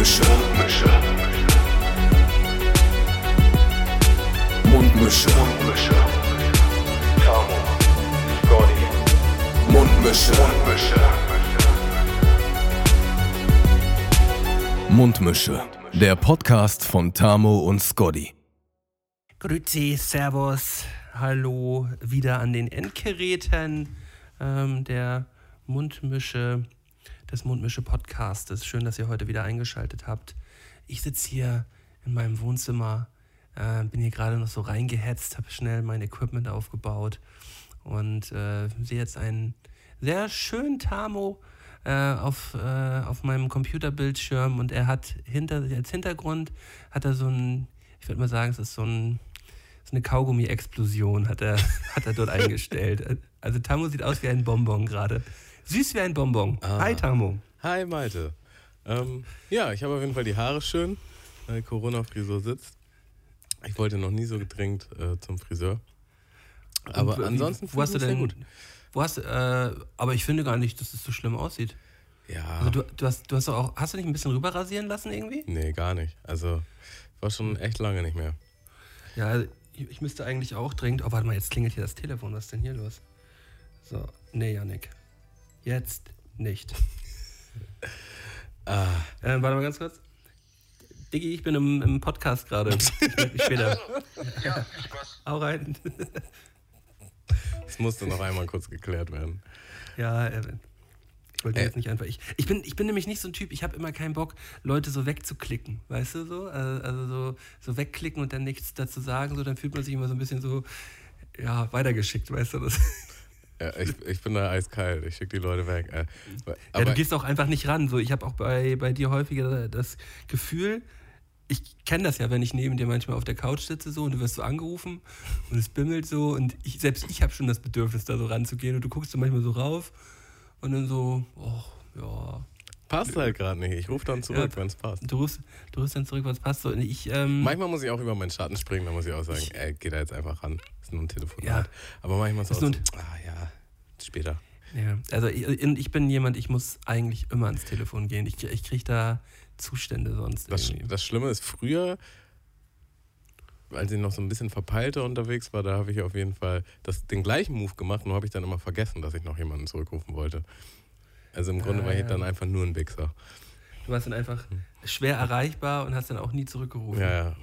Mundmische. Mundmische. Mundmische. Tamo. Scotty. Mundmische. Mundmische. Mundmische. Der Podcast von Tamo und Scotty. Grüezi, Servus, hallo, wieder an den Endgeräten ähm, der Mundmische, des Mundmische-Podcastes. Schön, dass ihr heute wieder eingeschaltet habt. Ich sitze hier in meinem Wohnzimmer, äh, bin hier gerade noch so reingehetzt, habe schnell mein Equipment aufgebaut und äh, sehe jetzt einen sehr schönen Tamo äh, auf, äh, auf meinem Computerbildschirm und er hat hinter, als Hintergrund hat er so ein, ich würde mal sagen, es ist so ein eine Kaugummi-Explosion hat er, hat er dort eingestellt. Also Tamo sieht aus wie ein Bonbon gerade. Süß wie ein Bonbon. Ah. Hi Tamo. Hi Malte. Ähm, ja, ich habe auf jeden Fall die Haare schön. Meine Corona-Frisur sitzt. Ich wollte noch nie so gedrängt äh, zum Friseur. Aber Und, ansonsten wo hast du denn, gut. Wo hast äh, aber ich finde gar nicht, dass es so schlimm aussieht. Ja, Also du, du hast, du hast doch auch, hast du dich ein bisschen rüber rasieren lassen irgendwie? nee, gar nicht. Also war schon echt lange nicht mehr. Ja, ich, ich müsste eigentlich auch dringend. Oh, warte mal, jetzt klingelt hier das Telefon. Was ist denn hier los? So, nee, Janik. Jetzt nicht. Ah, Äh, warte mal ganz kurz. Diggi, ich bin im, im Podcast gerade. Ich melde mich später. Ja, viel Spaß. Hau rein. das musste noch einmal kurz geklärt werden. Ja, äh, ich wollte Äh. jetzt nicht einfach. Ich, ich, bin, ich bin nämlich nicht so ein Typ, ich habe immer keinen Bock, Leute so wegzuklicken. Weißt du so? Also, also so, so wegklicken und dann nichts dazu sagen, so dann fühlt man sich immer so ein bisschen so, ja, weitergeschickt, weißt du? Das, Ja, ich, ich bin da eiskalt. Ich schicke die Leute weg. Äh, ja, aber du gehst auch einfach nicht ran. So, ich habe auch bei, bei dir häufiger das Gefühl, ich kenne das ja, wenn ich neben dir manchmal auf der Couch sitze so und du wirst so angerufen und es bimmelt so und ich, selbst ich habe schon das Bedürfnis, da so ranzugehen und du guckst so manchmal so rauf und dann so, oh, ja, passt halt gerade nicht. Ich rufe dann zurück, Ja. wenn es passt. Du rufst, du rufst dann zurück, was passt so. Und ich, ähm, Manchmal muss ich auch über meinen Schatten springen, da muss ich auch sagen, ey, geh da jetzt einfach ran. Ist nur ein Telefonat. Ja. Aber manchmal ist Ist auch so, ah ja, später. ja, also ich, ich bin jemand, ich muss eigentlich immer ans Telefon gehen. Ich, ich kriege da Zustände sonst Das, irgendwie. das Schlimme ist, früher, als ich noch so ein bisschen verpeilter unterwegs war, da habe ich auf jeden Fall das, den gleichen Move gemacht, nur habe ich dann immer vergessen, dass ich noch jemanden zurückrufen wollte. Also im Grunde Ah, war ich ja. dann einfach nur ein Wichser. Du warst dann einfach schwer erreichbar und hast dann auch nie zurückgerufen. Ja, ja,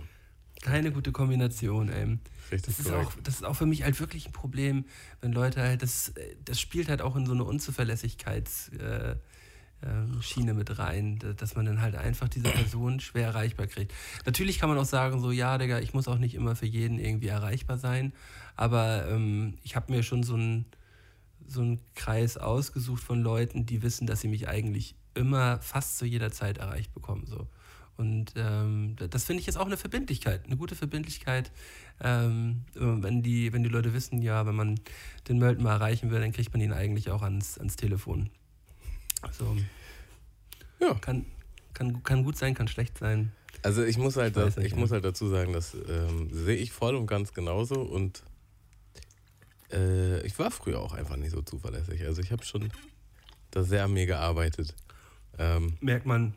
Keine gute Kombination, ey. richtig Das ist, korrekt. auch, das ist auch für mich halt wirklich ein Problem, wenn Leute halt, das, das spielt halt auch in so eine Unzuverlässigkeitsschiene äh, Schiene mit rein, da- dass man dann halt einfach diese Person schwer erreichbar kriegt. Natürlich kann man auch sagen, so, ja, Digga, ich muss auch nicht immer für jeden irgendwie erreichbar sein, aber ähm, ich habe mir schon so einen so einen Kreis ausgesucht von Leuten, die wissen, dass sie mich eigentlich immer fast zu jeder Zeit erreicht bekommen. So. Und ähm, das finde ich jetzt auch eine Verbindlichkeit, eine gute Verbindlichkeit. Ähm, wenn, die, wenn die Leute wissen, ja, wenn man den Mölten mal erreichen will, dann kriegt man ihn eigentlich auch ans, ans Telefon. Also Ja. kann, kann, kann gut sein, kann schlecht sein. Also ich muss halt, Ich das, nicht, ich ja. muss halt dazu sagen, das ähm, sehe ich voll und ganz genauso und äh, ich war früher auch einfach nicht so zuverlässig. Also ich habe schon da sehr an mir gearbeitet. Ähm, Merkt man,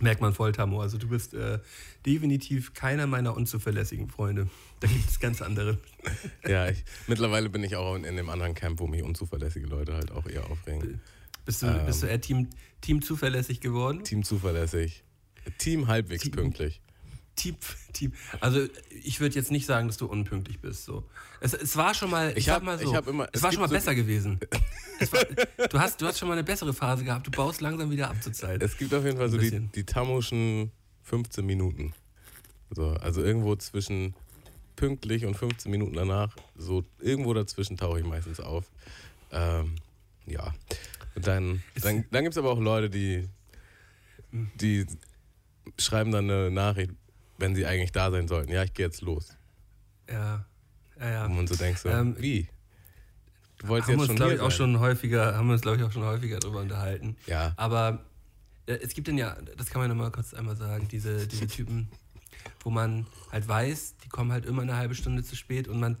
merkt man voll, Tamo. Also du bist äh, definitiv keiner meiner unzuverlässigen Freunde. Da gibt es ganz andere. ja, ich, mittlerweile bin ich auch in, in dem anderen Camp, wo mich unzuverlässige Leute halt auch eher aufregen. Bist du, Ähm. bist du eher Team, Team zuverlässig geworden? Team zuverlässig. Team halbwegs Team- pünktlich. Team, Team. Also ich würde jetzt nicht sagen, dass du unpünktlich bist. So. Es, es war schon mal, ich, Ich sag hab- mal so, immer- es es war schon mal so- besser gewesen. es war, du, hast, du hast schon mal eine bessere Phase gehabt. Du baust langsam wieder ab zur Zeit. Es gibt auf jeden Fall so die, die tamoschen 15 Minuten. So, also irgendwo zwischen pünktlich und 15 Minuten danach, so irgendwo dazwischen tauche ich meistens auf. Ähm, ja. Und dann, dann, dann gibt es aber auch Leute, die, die schreiben dann eine Nachricht, wenn sie eigentlich da sein sollten. Ja, ich gehe jetzt los. Ja, ja, ja. Und man so denkst, so, Ähm, wie? Du wolltest haben jetzt uns, schon glaube hier ich, auch schon häufiger, haben wir uns, glaube ich, auch schon häufiger darüber unterhalten. Ja, Aber äh, es gibt dann ja, das kann man nochmal kurz einmal sagen, diese, diese Typen, wo man halt weiß, die kommen halt immer eine halbe Stunde zu spät und man,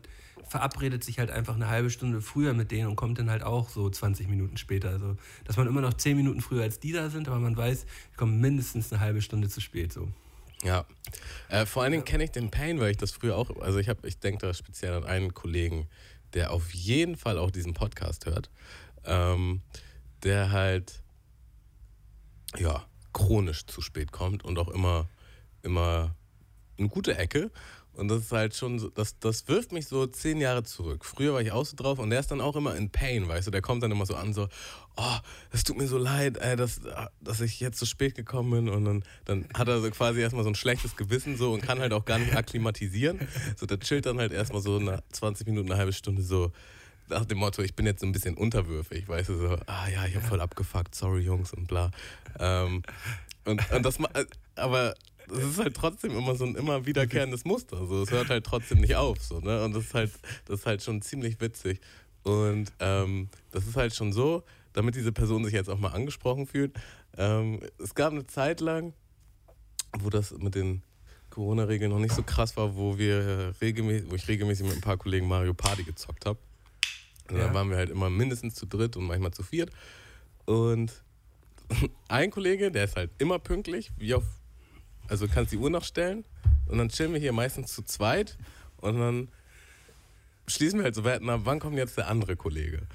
verabredet sich halt einfach eine halbe Stunde früher mit denen und kommt dann halt auch so 20 Minuten später. Also, dass man immer noch 10 Minuten früher als die da sind, aber man weiß, wir kommen mindestens eine halbe Stunde zu spät. So. Ja. Äh, vor allen Dingen kenne ich den Pain, weil ich das früher auch, also ich habe, ich denke da speziell an einen Kollegen, der auf jeden Fall auch diesen Podcast hört, ähm, der halt ja chronisch zu spät kommt und auch immer immer eine gute Ecke und das ist halt schon so, das, das wirft mich so zehn Jahre zurück. Früher war ich auch so drauf und der ist dann auch immer in Pain, weißt du, der kommt dann immer so an, so, oh, es tut mir so leid, ey, dass, dass ich jetzt zu spät gekommen bin und dann, dann hat er so quasi erstmal so ein schlechtes Gewissen so und kann halt auch gar nicht akklimatisieren. So, der chillt dann halt erstmal so nach 20 Minuten, eine halbe Stunde so, nach dem Motto, ich bin jetzt so ein bisschen unterwürfig, weißt du, so, ah ja, ich hab voll abgefuckt, sorry Jungs und bla. Ähm, und, und das, aber das ist halt trotzdem immer so ein immer wiederkehrendes Muster. So, es hört halt trotzdem nicht auf. So, ne? Und das ist halt, das ist halt schon ziemlich witzig. Und ähm, das ist halt schon so, damit diese Person sich jetzt auch mal angesprochen fühlt. Ähm, es gab eine Zeit lang, wo das mit den Corona-Regeln noch nicht so krass war, wo wir regelmäßig, wo ich regelmäßig mit ein paar Kollegen Mario Party gezockt habe. Und ja. Da waren wir halt immer mindestens zu dritt und manchmal zu viert. Und ein Kollege, der ist halt immer pünktlich, wie auf also kannst die Uhr noch stellen und dann chillen wir hier meistens zu zweit und dann schließen wir halt so Wetten ab, wann kommt jetzt der andere Kollege.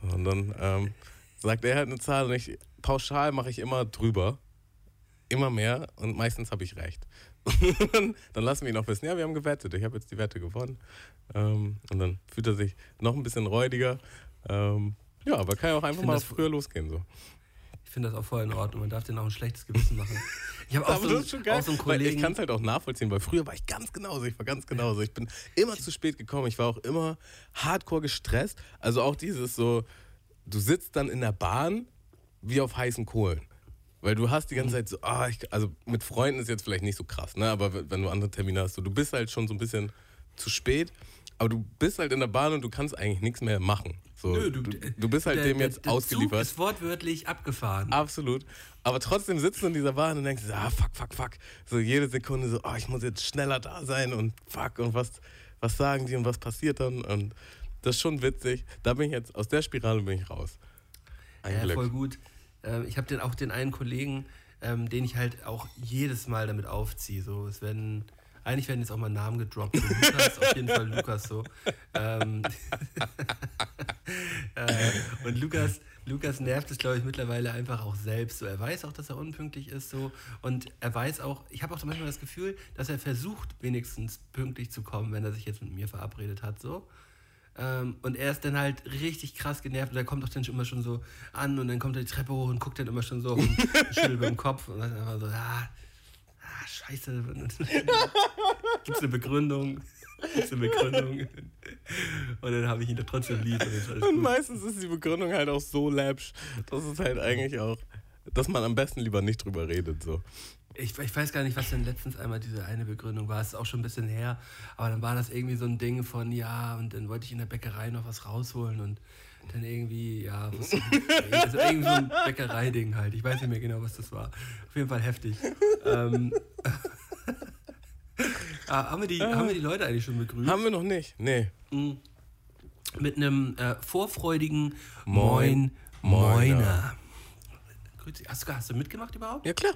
So, und dann ähm, sagt er halt eine Zahl und ich pauschal mache ich immer drüber. Immer mehr und meistens habe ich recht. dann lassen wir ihn auch wissen, ja, wir haben gewettet, ich habe jetzt die Wette gewonnen. Ähm, und dann fühlt er sich noch ein bisschen räudiger. Ähm, ja, aber kann ja auch einfach mal früher losgehen. So finde das auch voll in Ordnung. Man darf denen auch ein schlechtes Gewissen machen. Ich habe auch, so, auch so einen Kollegen. Ich kann es halt auch nachvollziehen, weil früher war ich ganz genauso. Ich war ganz genauso. Ich bin immer zu spät gekommen. Ich war auch immer hardcore gestresst. Also auch dieses so, du sitzt dann in der Bahn wie auf heißen Kohlen. Weil du hast die ganze Zeit so, ah, ich, also mit Freunden ist jetzt vielleicht nicht so krass, ne? Aber wenn du andere Termine hast, so, du bist halt schon so ein bisschen zu spät, aber du bist halt in der Bahn und du kannst eigentlich nichts mehr machen. So, Nö, du, du, du, bist halt der, dem jetzt der, der ausgeliefert. Zug ist wortwörtlich abgefahren. Absolut. Aber trotzdem sitzt du in dieser Bahn und denkst, ah, fuck, fuck, fuck. So jede Sekunde so, oh, ich muss jetzt schneller da sein und fuck und was, was sagen die und was passiert dann und das ist schon witzig. Da bin ich jetzt, aus der Spirale bin ich raus. Ein ja, Glück. voll gut. Ähm, ich habe den, auch den einen Kollegen, ähm, den ich halt auch jedes Mal damit aufziehe. So, es werden eigentlich werden jetzt auch mal Namen gedroppt. So Lukas, auf jeden Fall Lukas so. Ähm, äh, und Lukas, Lukas nervt es, glaube ich, mittlerweile einfach auch selbst. So, er weiß auch, dass er unpünktlich ist so. Und er weiß auch, ich habe auch manchmal das Gefühl, dass er versucht, wenigstens pünktlich zu kommen, wenn er sich jetzt mit mir verabredet hat. So. Ähm, und er ist dann halt richtig krass genervt und er kommt auch dann schon immer schon so an und dann kommt er die Treppe hoch und guckt dann immer schon so und schüttelt über den Kopf und dann einfach so, ah, ah, scheiße. Gibt es eine Begründung? Gibt eine Begründung? Und dann habe ich ihn trotzdem lieb. Und, und meistens ist die Begründung halt auch so läppsch, dass es halt eigentlich auch, dass man am besten lieber nicht drüber redet. So. Ich, ich, weiß gar nicht, was denn letztens einmal diese eine Begründung war. Es ist auch schon ein bisschen her. Aber dann war das irgendwie so ein Ding von, ja, und dann wollte ich in der Bäckerei noch was rausholen und dann irgendwie, ja, was, also irgendwie so ein Bäckereiding halt. Ich weiß nicht mehr genau, was das war. Auf jeden Fall heftig. ähm, ah, haben, wir die, haben wir die Leute eigentlich schon begrüßt? Haben wir noch nicht, nee. Mhm. Mit einem äh, vorfreudigen Moin, Moiner. Moiner. Hast, du, hast du mitgemacht überhaupt? Ja, klar.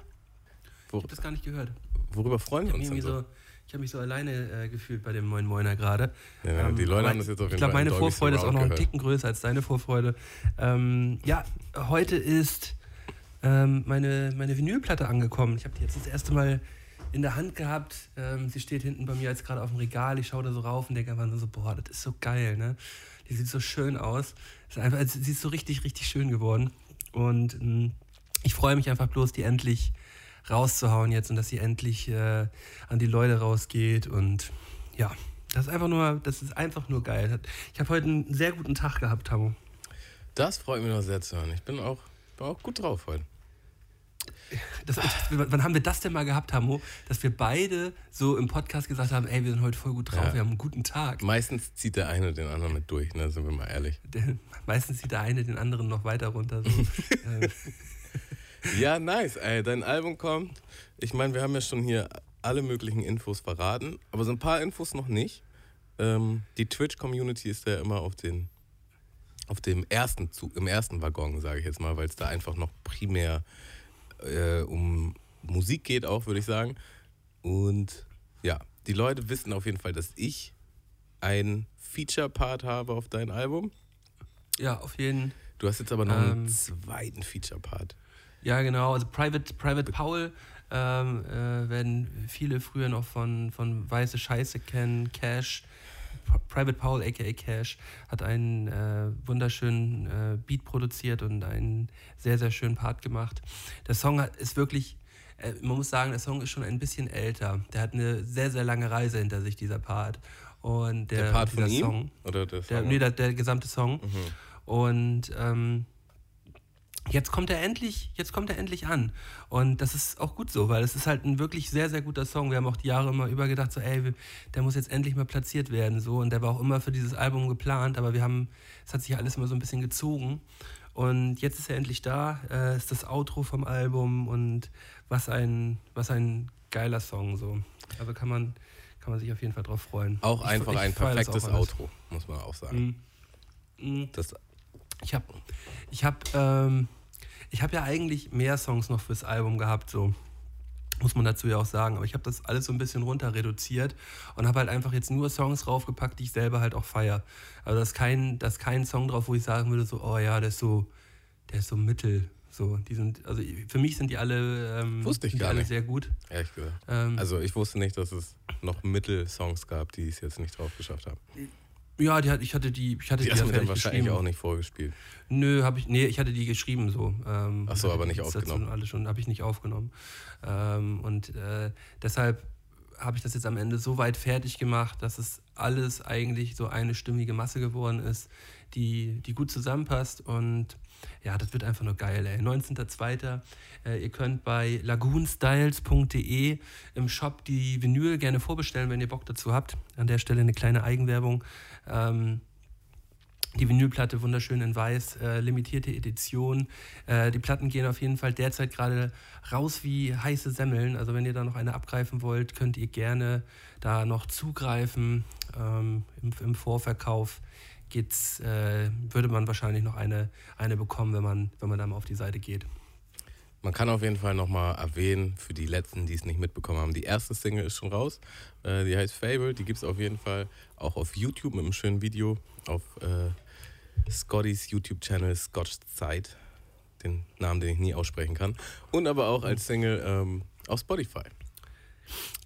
Ich habe das gar nicht gehört. Worüber freuen wir uns denn so? Ich habe mich so alleine äh, gefühlt bei dem Moin Moiner gerade. Ja, ähm, die Leute haben das jetzt auf jeden Ich glaube, meine Vorfreude ist auch noch einen Ticken größer als deine Vorfreude. Ähm, ja, heute ist ähm, meine, meine Vinylplatte angekommen. Ich habe die jetzt das erste Mal in der Hand gehabt. Ähm, sie steht hinten bei mir jetzt gerade auf dem Regal. Ich schaue da so rauf und denke einfach nur so, boah, das ist so geil, ne? Die sieht so schön aus. Ist einfach, sie ist so richtig, richtig schön geworden. Und ähm, ich freue mich einfach bloß, die endlich rauszuhauen jetzt und dass sie endlich äh, an die Leute rausgeht und ja, das ist einfach nur, das ist einfach nur geil. Ich habe heute einen sehr guten Tag gehabt, Tamu. Das freut mich noch sehr zu hören. Ich bin auch, bin auch gut drauf heute. Das, wann haben wir das denn mal gehabt, Hamo, dass wir beide so im Podcast gesagt haben, ey, wir sind heute voll gut drauf, ja. wir haben einen guten Tag. Meistens zieht der eine den anderen mit durch, ne, sind wir mal ehrlich. Der, meistens zieht der eine den anderen noch weiter runter. So. Ja, nice. Ey, dein Album kommt. Ich meine, wir haben ja schon hier alle möglichen Infos verraten, aber so ein paar Infos noch nicht. ähm, die Twitch-Community ist ja immer auf den auf dem ersten Zug, im ersten Waggon, sage ich jetzt mal, weil es da einfach noch primär äh, um Musik geht, auch würde ich sagen. Und ja, die Leute wissen auf jeden Fall, dass ich ein Feature-Part habe auf dein Album. Ja, auf jeden Du hast jetzt aber noch einen Ähm. zweiten Feature-Part. Ja, genau. Also Private, Private Paul ähm, äh, werden viele früher noch von, von Weiße Scheiße kennen. Cash, P- Private Paul aka Cash, hat einen äh, wunderschönen äh, Beat produziert und einen sehr, sehr schönen Part gemacht. Der Song hat, ist wirklich, äh, man muss sagen, der Song ist schon ein bisschen älter. Der hat eine sehr, sehr lange Reise hinter sich, dieser Part. Und der, Der Part von ihm? Song. Oder der Der, Song? nee, der, der gesamte Song. Mhm. Und ähm, jetzt kommt er endlich, jetzt kommt er endlich an. Und das ist auch gut so, weil es ist halt ein wirklich sehr, sehr guter Song. Wir haben auch die Jahre immer über gedacht, so, ey, der muss jetzt endlich mal platziert werden. So. Und der war auch immer für dieses Album geplant, aber wir haben, es hat sich alles immer so ein bisschen gezogen. Und jetzt ist er endlich da, äh, ist das Outro vom Album und was ein, was ein geiler Song. So. Also kann man, kann man sich auf jeden Fall drauf freuen. Auch Ich- einfach ich ein feier das perfektes. Outro, muss man auch sagen. Mhm. Mhm. Das, Ich habe ich hab, ähm, ich hab ja eigentlich mehr Songs noch fürs Album gehabt, so muss man dazu ja auch sagen. Aber ich habe das alles so ein bisschen runter reduziert und habe halt einfach jetzt nur Songs draufgepackt, die ich selber halt auch feier. Also da ist kein, da ist kein Song drauf, wo ich sagen würde, so, oh ja, der ist so, der ist so mittel. So, die sind, also für mich sind die alle, ähm, Wusste ich gar alle nicht. sehr gut. ehrlich gesagt. Ähm, Also ich wusste nicht, dass es noch Mittelsongs gab, die es jetzt nicht drauf geschafft haben. Ja, die, hat- ich hatte die, ich hatte Die die, hast ja du dann wahrscheinlich auch nicht vorgespielt. Nö, habe ich, nee, ich hatte die geschrieben so. Ähm, Ach so, aber nicht aufgenommen. Alles schon, habe ich nicht aufgenommen. Ähm, und äh, deshalb habe ich das jetzt am Ende so weit fertig gemacht, dass es alles eigentlich so eine stimmige Masse geworden ist, die, die gut zusammenpasst und ja, das wird einfach nur geil, ey. 19.02. Äh, ihr könnt bei lagoonstyles.de im Shop die Vinyl gerne vorbestellen, wenn ihr Bock dazu habt. An der Stelle eine kleine Eigenwerbung. Ähm, die Vinylplatte wunderschön in weiß, äh, limitierte Edition. Äh, die Platten gehen auf jeden Fall derzeit gerade raus wie heiße Semmeln. Also wenn ihr da noch eine abgreifen wollt, könnt ihr gerne da noch zugreifen. Ähm, im, Im Vorverkauf geht's, äh, würde man wahrscheinlich noch eine, eine bekommen, wenn man, wenn man da mal auf die Seite geht. Man kann auf jeden Fall nochmal erwähnen, für die Letzten, die es nicht mitbekommen haben, die erste Single ist schon raus. Äh, die heißt Fable. Die gibt es auf jeden Fall auch auf YouTube mit einem schönen Video auf äh, Scottys YouTube-Channel Scotch Zeit. Den Namen, den ich nie aussprechen kann. Und aber auch als Single ähm, auf Spotify.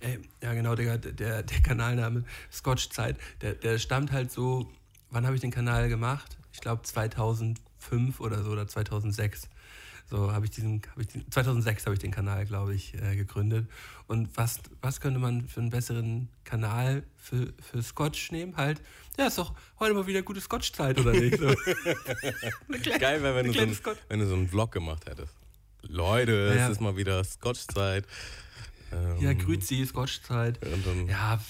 Ey, ja, genau, der, der, der Kanalname Scotch Zeit, der, der stammt halt so, wann habe ich den Kanal gemacht? Ich glaube 2005 oder so oder 2006. So habe ich diesen, hab ich den, 2006 habe ich den Kanal, glaube ich, äh, gegründet. Und was, was könnte man für einen besseren Kanal für, für Scotch nehmen? Halt, ja, ist doch heute mal wieder gute Scotch-Zeit, oder nicht? So. Eine kleine- Geil wäre, wenn, so wenn du so einen Vlog gemacht hättest. Leute, Ja, ja. es ist mal wieder Scotch-Zeit. Ähm, Ja, Grüezi, Scotch-Zeit. Ja,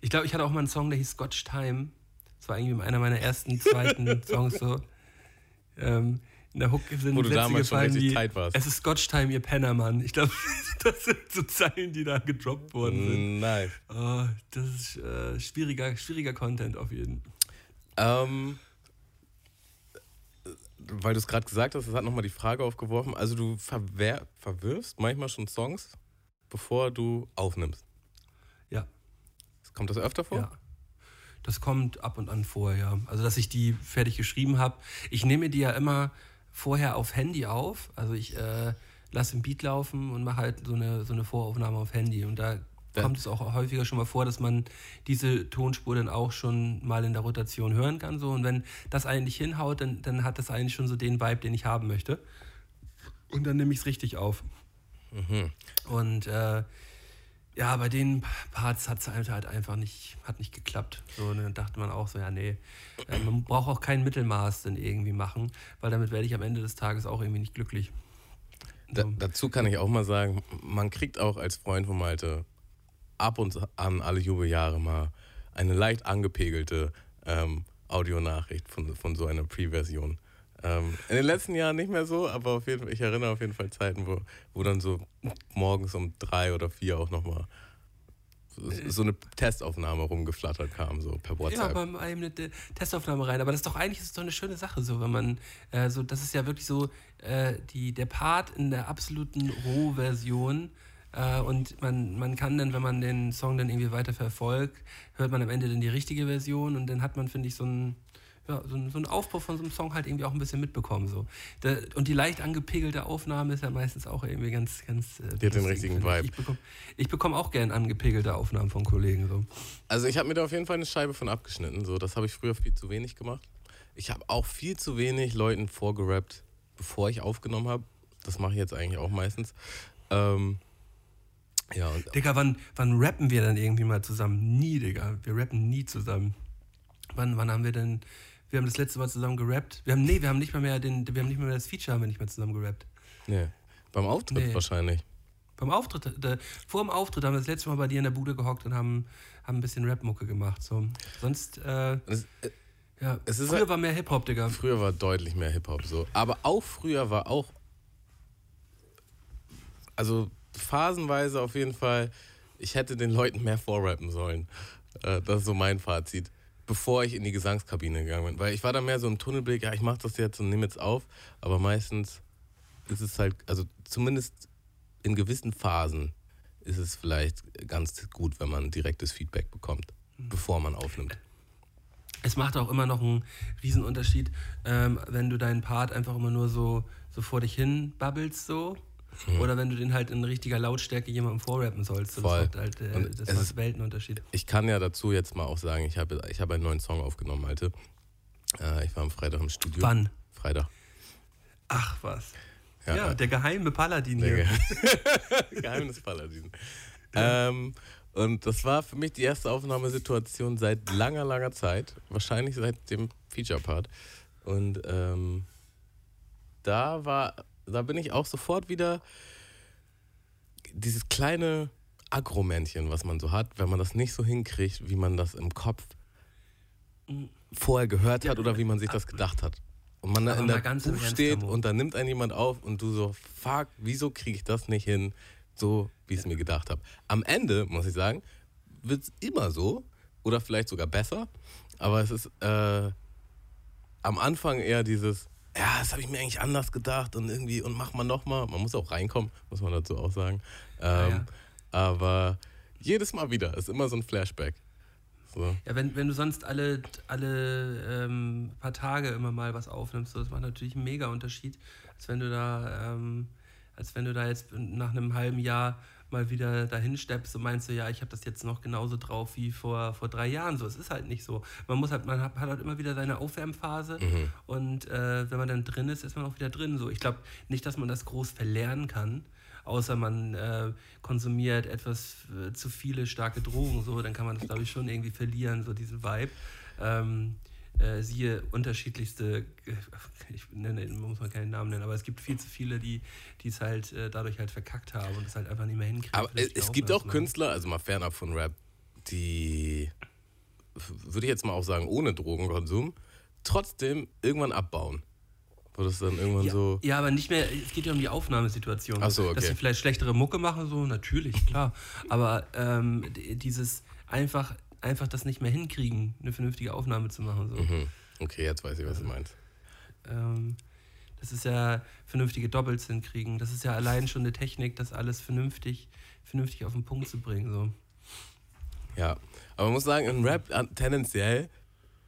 ich glaube, ich hatte auch mal einen Song, der hieß Scotch Time. Das war irgendwie einer meiner ersten, zweiten Songs so. Ähm, in der Hook sind Wo du Sätze damals schon gefallen richtig wie, tight warst. Es ist Scotch Time, ihr Penner, Mann. Ich glaube, das sind so Zeilen, die da gedroppt worden sind. Nice. Oh, das ist äh, schwieriger, schwieriger Content auf jeden Ähm, weil du es gerade gesagt hast, das hat nochmal die Frage aufgeworfen. Also du verwehr, verwirfst manchmal schon Songs, bevor du aufnimmst. Ja. Kommt das öfter vor? Ja. Das kommt ab und an vor, ja. Also, dass ich die fertig geschrieben habe. Ich nehme die ja immer vorher auf Handy auf. Also, ich äh, lasse ein Beat laufen und mache halt so eine, so eine Voraufnahme auf Handy. Und da Ja. kommt es auch häufiger schon mal vor, dass man diese Tonspur dann auch schon mal in der Rotation hören kann. So. Und wenn das eigentlich hinhaut, dann, dann hat das eigentlich schon so den Vibe, den ich haben möchte. Und dann nehme ich es richtig auf. Mhm. Und äh, ja, bei den Parts hat es halt einfach nicht, hat nicht geklappt. So, dann dachte man auch so, ja, nee, äh, man braucht auch kein Mittelmaß dann irgendwie machen, weil damit werde ich am Ende des Tages auch irgendwie nicht glücklich. Da, So. dazu kann ich auch mal sagen, man kriegt auch als Freund von Malte ab und an alle Jubeljahre mal eine leicht angepegelte ähm, Audionachricht von, von so einer Pre-Version. Ähm, in den letzten Jahren nicht mehr so, aber auf jeden Fall, ich erinnere auf jeden Fall Zeiten, wo, wo dann so morgens um drei oder vier auch nochmal so eine Testaufnahme rumgeflattert kam, so per Ja, WhatsApp. beim einem eine Te- Testaufnahme rein. Aber das ist doch eigentlich ist es doch eine schöne Sache, so wenn man, äh, so, das ist ja wirklich so äh, die, der Part in der absoluten Rohversion. Äh, und man, man kann dann, wenn man den Song dann irgendwie weiter verfolgt, hört man am Ende dann die richtige Version und dann hat man, finde ich, so ein ja, so, ein- so einen Aufbau von so einem Song halt irgendwie auch ein bisschen mitbekommen. So. Da, und die leicht angepegelte Aufnahme ist ja meistens auch irgendwie ganz, ganz. Äh, Die hat den richtigen ich. Vibe. Ich bekomme bekomm auch gern angepegelte Aufnahmen von Kollegen. So. Also ich habe mir da auf jeden Fall eine Scheibe von abgeschnitten. So, das habe ich früher viel zu wenig gemacht. Ich habe auch viel zu wenig Leuten vorgerappt, bevor ich aufgenommen habe. Das mache ich jetzt eigentlich auch meistens. Ähm, ja, und Digga, wann, wann rappen wir dann irgendwie mal zusammen? Nie, Digga. Wir rappen nie zusammen. Wann, wann haben wir denn. Wir haben das letzte Mal zusammen gerappt. Wir haben, nee, wir haben nicht mal mehr den, wir haben nicht mal mehr das Feature, haben wir nicht mehr zusammen gerappt. nee, beim Auftritt Nee. wahrscheinlich. Beim Auftritt, da, vor dem Auftritt haben wir das letzte Mal bei dir in der Bude gehockt und haben, haben ein bisschen Rap-Mucke gemacht. So. Sonst, äh, Es, äh, ja, Es früher halt- war mehr Hip-Hop, Digga. früher war deutlich mehr Hip-Hop so. Aber auch früher war auch. Also phasenweise auf jeden Fall, ich hätte den Leuten mehr vorrappen sollen. Äh, das ist so mein Fazit. Bevor ich in die Gesangskabine gegangen bin. Weil ich war da mehr so im Tunnelblick, ja, ich mach das jetzt und nehme jetzt auf. Aber meistens ist es halt, also zumindest in gewissen Phasen ist es vielleicht ganz gut, wenn man direktes Feedback bekommt, bevor man aufnimmt. Es macht auch immer noch einen Riesenunterschied, ähm, wenn du deinen Part einfach immer nur so, so vor dich hin babbelst, so. Mhm. Oder wenn du den halt in richtiger Lautstärke jemandem vorrappen sollst. So, Voll. Das macht halt äh, das macht ist- Weltenunterschied. Ich kann ja dazu jetzt mal auch sagen, ich habe ich habe einen neuen Song aufgenommen, Alte. Äh, ich war am Freitag im Studio. Wann? Freitag. Ach was. Ja, Ja, der geheime Paladin Der hier. Ge Geheimnis Paladin. Ähm, und das war für mich die erste Aufnahmesituation seit langer, langer Zeit. Wahrscheinlich seit dem Feature-Part. Und ähm, da war, da bin ich auch sofort wieder dieses kleine Agromännchen, was man so hat, wenn man das nicht so hinkriegt, wie man das im Kopf vorher gehört hat oder wie man sich das gedacht hat. Und man da in der Buch steht und dann nimmt einen jemand auf und du so, fuck, wieso kriege ich das nicht hin, so wie ich es mir gedacht habe. Am Ende, muss ich sagen, wird es immer so oder vielleicht sogar besser, aber es ist äh, am Anfang eher dieses, ja, das habe ich mir eigentlich anders gedacht und irgendwie, und mach mal nochmal. Man muss auch reinkommen, muss man dazu auch sagen. Ähm, ja. Aber jedes Mal wieder ist immer so ein Flashback. So. Ja, wenn, wenn du sonst alle, alle ähm, paar Tage immer mal was aufnimmst, so, das macht natürlich einen mega Unterschied, als wenn du da, ähm, als wenn du da jetzt nach einem halben Jahr mal wieder dahin steppst und meinst so, ja, ich habe das jetzt noch genauso drauf wie vor, vor drei Jahren. So, es ist halt nicht so. Man muss halt, man hat, hat halt immer wieder seine Aufwärmphase und äh, wenn man dann drin ist, ist man auch wieder drin. So, ich glaube nicht, dass man das groß verlernen kann. Außer man äh, konsumiert etwas äh, zu viele starke Drogen, so, dann kann man das, glaube ich, schon irgendwie verlieren, so diesen Vibe. Ähm, äh, siehe unterschiedlichste, ich nenne, muss man keinen Namen nennen, aber es gibt viel zu viele, die es halt äh, dadurch halt verkackt haben und es halt einfach nicht mehr hinkriegen. Aber es, vielleicht es gibt auch. Künstler, also mal fernab von Rap, die, würde ich jetzt mal auch sagen, ohne Drogenkonsum, trotzdem irgendwann abbauen. Wo das dann irgendwann Ja, so. ja, aber nicht mehr, es geht ja um die Aufnahmesituation. Ach so, Dass okay. sie vielleicht schlechtere Mucke machen, so, natürlich, klar. Aber ähm, dieses einfach, einfach das nicht mehr hinkriegen, eine vernünftige Aufnahme zu machen. So. Hm, okay, jetzt weiß ich, was du meinst. Ähm, das ist ja vernünftige Doubles hinkriegen. Das ist ja allein schon eine Technik, das alles vernünftig, vernünftig auf den Punkt zu bringen. So. Ja, aber man muss sagen, in Rap äh, tendenziell,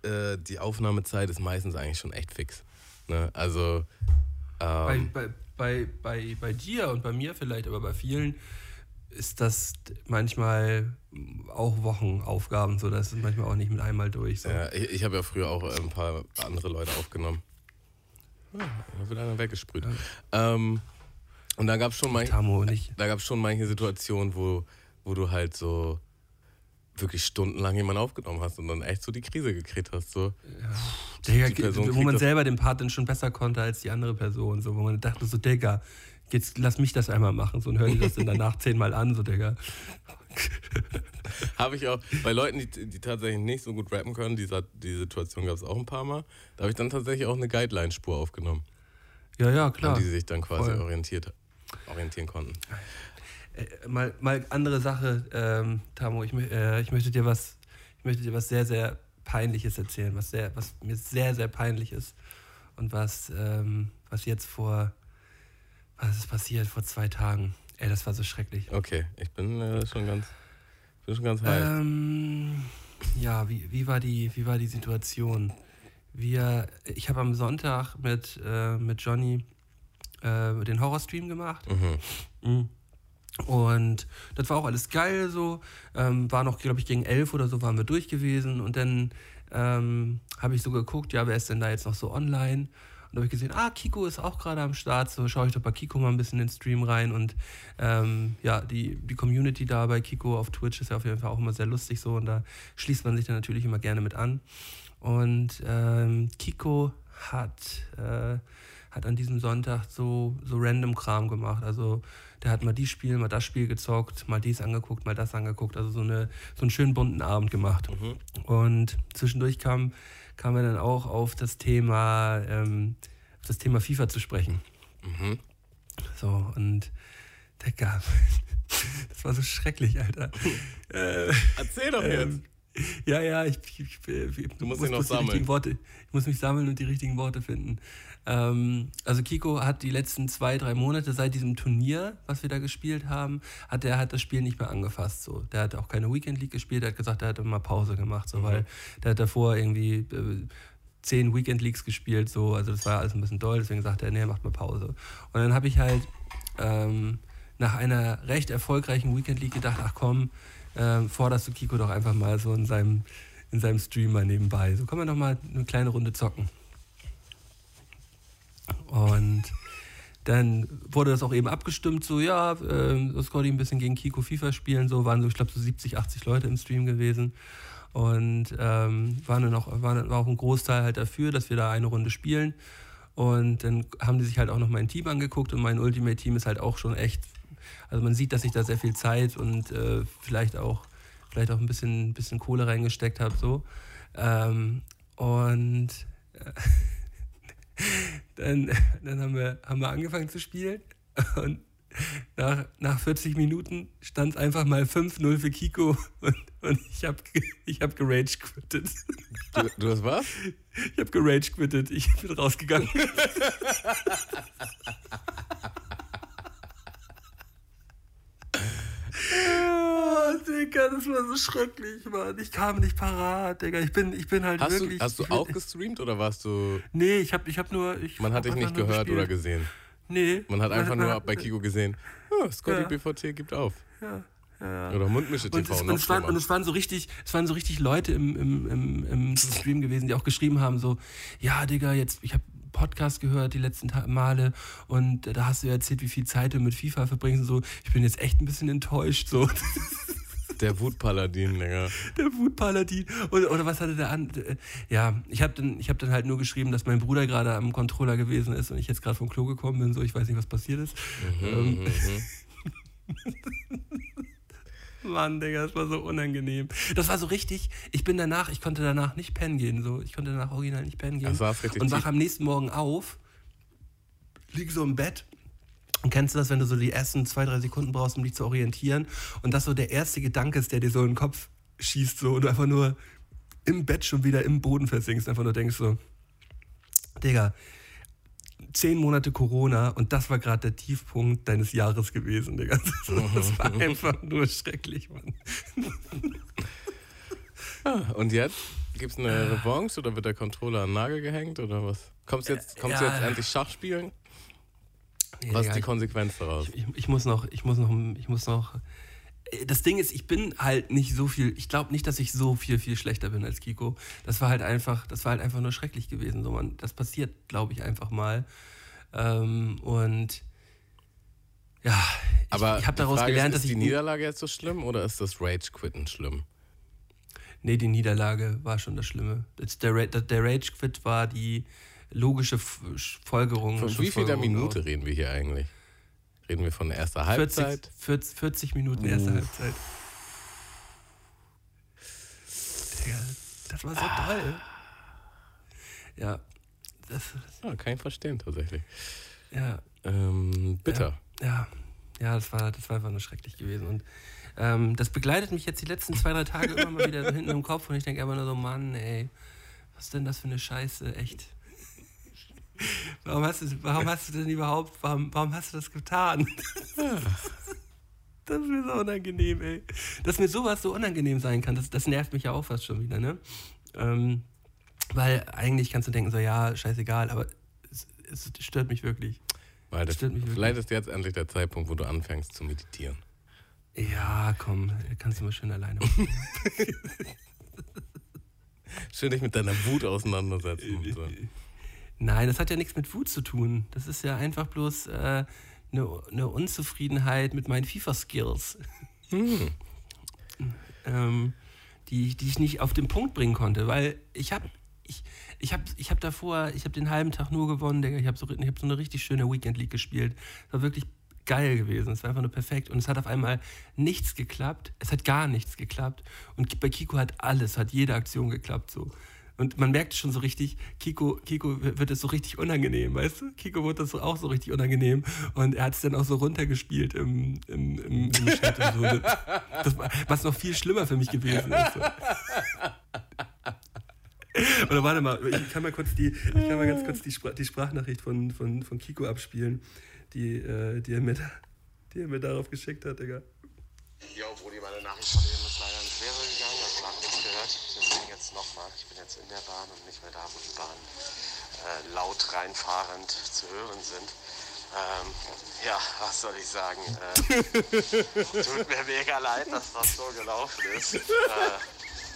äh, die Aufnahmezeit ist meistens eigentlich schon echt fix. Ne? Also, Bei, ähm, bei, bei, bei, bei dir und bei mir vielleicht, aber bei vielen ist das manchmal auch Wochenaufgaben, so das ist manchmal auch nicht mit einmal durch. So. ja, ich, ich habe ja früher auch äh, ein paar andere Leute aufgenommen. Ja, da wird einer weggesprüht. Ähm, und da gab es schon manche. Da schon manche Situationen, wo, wo du halt so wirklich stundenlang jemanden aufgenommen hast und dann echt so die Krise gekriegt hast. So. Digga, die Person wo man selber den Part dann schon besser konnte als die andere Person, so, wo man dachte so, Digga, jetzt lass mich das einmal machen, so, und hör dir das dann danach zehnmal an, so, Digga. Habe ich auch bei Leuten, die, die tatsächlich nicht so gut rappen können, die, die Situation gab es auch ein paar Mal. Da habe ich dann tatsächlich auch eine Guideline-Spur aufgenommen, Ja, ja, klar. an die sich dann quasi Voll. orientiert, orientieren konnten. äh, mal, mal andere Sache, ähm, Tamo. Ich, äh, ich möchte dir was, ich möchte dir was sehr, sehr Peinliches erzählen, was sehr, was mir sehr, sehr peinlich ist und was, ähm, was jetzt vor, was ist passiert vor zwei Tagen. Ey, das war so schrecklich. Okay, ich bin äh, schon ganz, bin schon ganz heiß. Ähm, ja, wie, wie, war die, wie war die Situation? Wir, ich habe am Sonntag mit, äh, mit Johnny äh, den Horrorstream gemacht. Mhm. Mhm. Und das war auch alles geil so. Ähm, war noch, glaube ich, gegen elf oder so waren wir durch gewesen. Und dann ähm, habe ich so geguckt, ja, wer ist denn da jetzt noch so online? Und habe ich gesehen, ah, Kiko ist auch gerade am Start. So schaue ich doch bei Kiko mal ein bisschen in den Stream rein. Und ähm, ja, die, die Community da bei Kiko auf Twitch ist ja auf jeden Fall auch immer sehr lustig so. Und da schließt man sich dann natürlich immer gerne mit an. Und ähm, Kiko hat, äh, hat an diesem Sonntag so, so random Kram gemacht. Also der hat mal die Spiel, mal das Spiel gezockt, mal dies angeguckt, mal das angeguckt. Also so, eine, so einen schönen bunten Abend gemacht. Und zwischendurch kam, kam er dann auch auf das Thema, ähm, auf das Thema FIFA zu sprechen. Mhm. So, und der gab. Das war so schrecklich, Alter. äh, Erzähl doch jetzt. ähm, ja, ja, ich, ich, ich, ich Du musst muss, muss die richtigen sammeln. Worte, ich muss mich sammeln und die richtigen Worte finden. Ähm, also Kiko hat die letzten zwei, drei Monate seit diesem Turnier, was wir da gespielt haben, hat er hat das Spiel nicht mehr angefasst. So. Der hat auch keine Weekend League gespielt, er hat gesagt, er hat immer Pause gemacht, so, Mhm. weil der hat davor irgendwie äh, zehn Weekend Leagues gespielt, so, also das war alles ein bisschen doll, deswegen sagte er, nee, macht mal Pause. Und dann habe ich halt ähm, nach einer recht erfolgreichen Weekend League gedacht, ach komm, ähm, forderst du Kiko doch einfach mal so in seinem, in seinem Stream mal nebenbei. So kann man doch mal eine kleine Runde zocken. Und dann wurde das auch eben abgestimmt, so ja, so Scotty ein bisschen gegen Kiko FIFA spielen, so waren so, ich glaube, so 70, 80 Leute im Stream gewesen. Und ähm, waren dann auch, war, dann- war auch ein Großteil halt dafür, dass wir da eine Runde spielen. Und dann haben die sich halt auch noch mein Team angeguckt und mein Ultimate-Team ist halt auch schon echt, also man sieht, dass ich da sehr viel Zeit und äh, vielleicht auch vielleicht auch ein bisschen, bisschen Kohle reingesteckt habe, so. Ähm, und äh, dann, dann haben, wir, haben wir angefangen zu spielen und nach, nach 40 Minuten stand es einfach mal 5-0 für Kiko und, und ich habe ich hab gerage quittet. Du, du hast was? Ich habe gerage quittet. Ich bin rausgegangen. Digga, das war so schrecklich, Mann. Ich kam nicht parat, Digga. Ich bin, ich bin halt Hast du, wirklich. hast du ich bin- auch gestreamt oder warst du. Nee, ich hab, ich hab nur. Ich Man hat dich nicht gehört oder gespielt. gesehen. Nee. Man hat einfach nur bei Kiko gesehen, oh, Scotty Ja. BVT gibt auf. Ja, ja. Oder Mundmische Und TV es, und, es waren, und es waren so richtig, es waren so richtig Leute im, im, im, im Stream gewesen, die auch geschrieben haben, so, ja, Digga, jetzt, ich habe Podcast gehört die letzten Male und da hast du ja erzählt, wie viel Zeit du mit FIFA verbringst und so. Ich bin jetzt echt ein bisschen enttäuscht, so. Der Wutpaladin, Digga. der Wutpaladin. Oder, oder was hatte der an? äh, Ja, ich habe dann, ich hab dann halt nur geschrieben, dass mein Bruder gerade am Controller gewesen ist und ich jetzt gerade vom Klo gekommen bin, so, ich weiß nicht, was passiert ist. Ähm, Mhm, Mann, Digga, das war so unangenehm. Das war so richtig, ich bin danach, ich konnte danach nicht pennen gehen, so. Ich konnte danach original nicht pennen gehen. Das richtig und wach am nächsten Morgen auf, lieg so im Bett. Und kennst du das, wenn du so die ersten zwei, drei Sekunden brauchst, um dich zu orientieren? Und das so der erste Gedanke ist, der dir so in den Kopf schießt, so, und du einfach nur im Bett schon wieder im Boden versinkst, einfach nur denkst so, Digga, zehn Monate Corona und das war gerade der Tiefpunkt deines Jahres gewesen, Digga. Das war einfach nur schrecklich, Mann. Ah, und jetzt? Gibt's eine Revanche oder wird der Controller an den Nagel gehängt oder was? Kommst du jetzt, kommst du ja. jetzt endlich Schach spielen? Nee, Was ist die Konsequenz daraus? Ich, ich muss noch, ich muss noch, ich muss noch. Das Ding ist, ich bin halt nicht so viel, ich glaube nicht, dass ich so viel, viel schlechter bin als Kiko. Das war halt einfach, das war halt einfach nur schrecklich gewesen. So, man, das passiert, glaube ich, einfach mal. Ähm, und ja, ich, Aber ich habe daraus Frage gelernt, ist, dass ist ich. die Niederlage jetzt so schlimm oder ist das Rage-Quitten schlimm? Nee, die Niederlage war schon das Schlimme. Der, der Rage-Quit war die logische F- Folgerung. Von wie viel der Schlussfolgerung Minute reden wir hier eigentlich? Reden wir von der ersten 40, Halbzeit? 40, 40 Minuten erste Uff. Halbzeit. Digga, das war so toll. Ja, das, Ja, kann ich verstehen tatsächlich. ja, Ähm, bitter. ja, Ja, das war, das war einfach nur schrecklich gewesen. Und ähm, das begleitet mich jetzt die letzten zwei, drei Tage immer mal wieder so hinten im Kopf und ich denke einfach nur so, Mann, ey, was ist denn das für eine Scheiße, echt. Warum hast du, warum hast du denn überhaupt, warum, warum hast du das getan? Das ist mir so unangenehm, ey. Dass mir sowas so unangenehm sein kann, das, das nervt mich ja auch fast schon wieder, ne? Ähm, weil eigentlich kannst du denken, so, ja, scheißegal, aber es, es stört mich wirklich. Weil das, Stört mich wirklich. vielleicht ist jetzt endlich der Zeitpunkt, wo du anfängst zu meditieren. Ja, komm, kannst du mal schön alleine machen. Schön dich mit deiner Wut auseinandersetzen. Und so. Nein, das hat ja nichts mit Wut zu tun. Das ist ja einfach bloß äh, eine, eine Unzufriedenheit mit meinen FIFA-Skills, Hm. ähm, die, die ich nicht auf den Punkt bringen konnte, weil ich habe ich, ich hab, ich hab davor, ich habe den halben Tag nur gewonnen, Digga. Ich habe so, ich hab so eine richtig schöne Weekend League gespielt. Das war wirklich geil gewesen. Es war einfach nur perfekt. Und es hat auf einmal nichts geklappt. Es hat gar nichts geklappt. Und bei Kiko hat alles, hat jede Aktion geklappt so. Und man merkt schon so richtig, Kiko, Kiko wird es so richtig unangenehm, weißt du? Kiko wird das auch so richtig unangenehm. Und er hat es dann auch so runtergespielt im, im, im, im Chat und so. Das, was noch viel schlimmer für mich gewesen ist. Oder warte mal, ich kann mal kurz die, ich kann mal ganz kurz die, Spra die Sprachnachricht von, von, von Kiko abspielen, die, äh, die, er mir da, die er mir darauf geschickt hat, Digga. Jo, Brudi, meine Nachricht von eben ist leider ins Leere gegangen, das lag nichts gehört. Deswegen nochmal. Ich bin jetzt in der Bahn und nicht mehr da, wo die Bahnen äh, laut reinfahrend zu hören sind. Ähm, ja, was soll ich sagen? Äh, tut mir mega leid, dass das so gelaufen ist. Äh,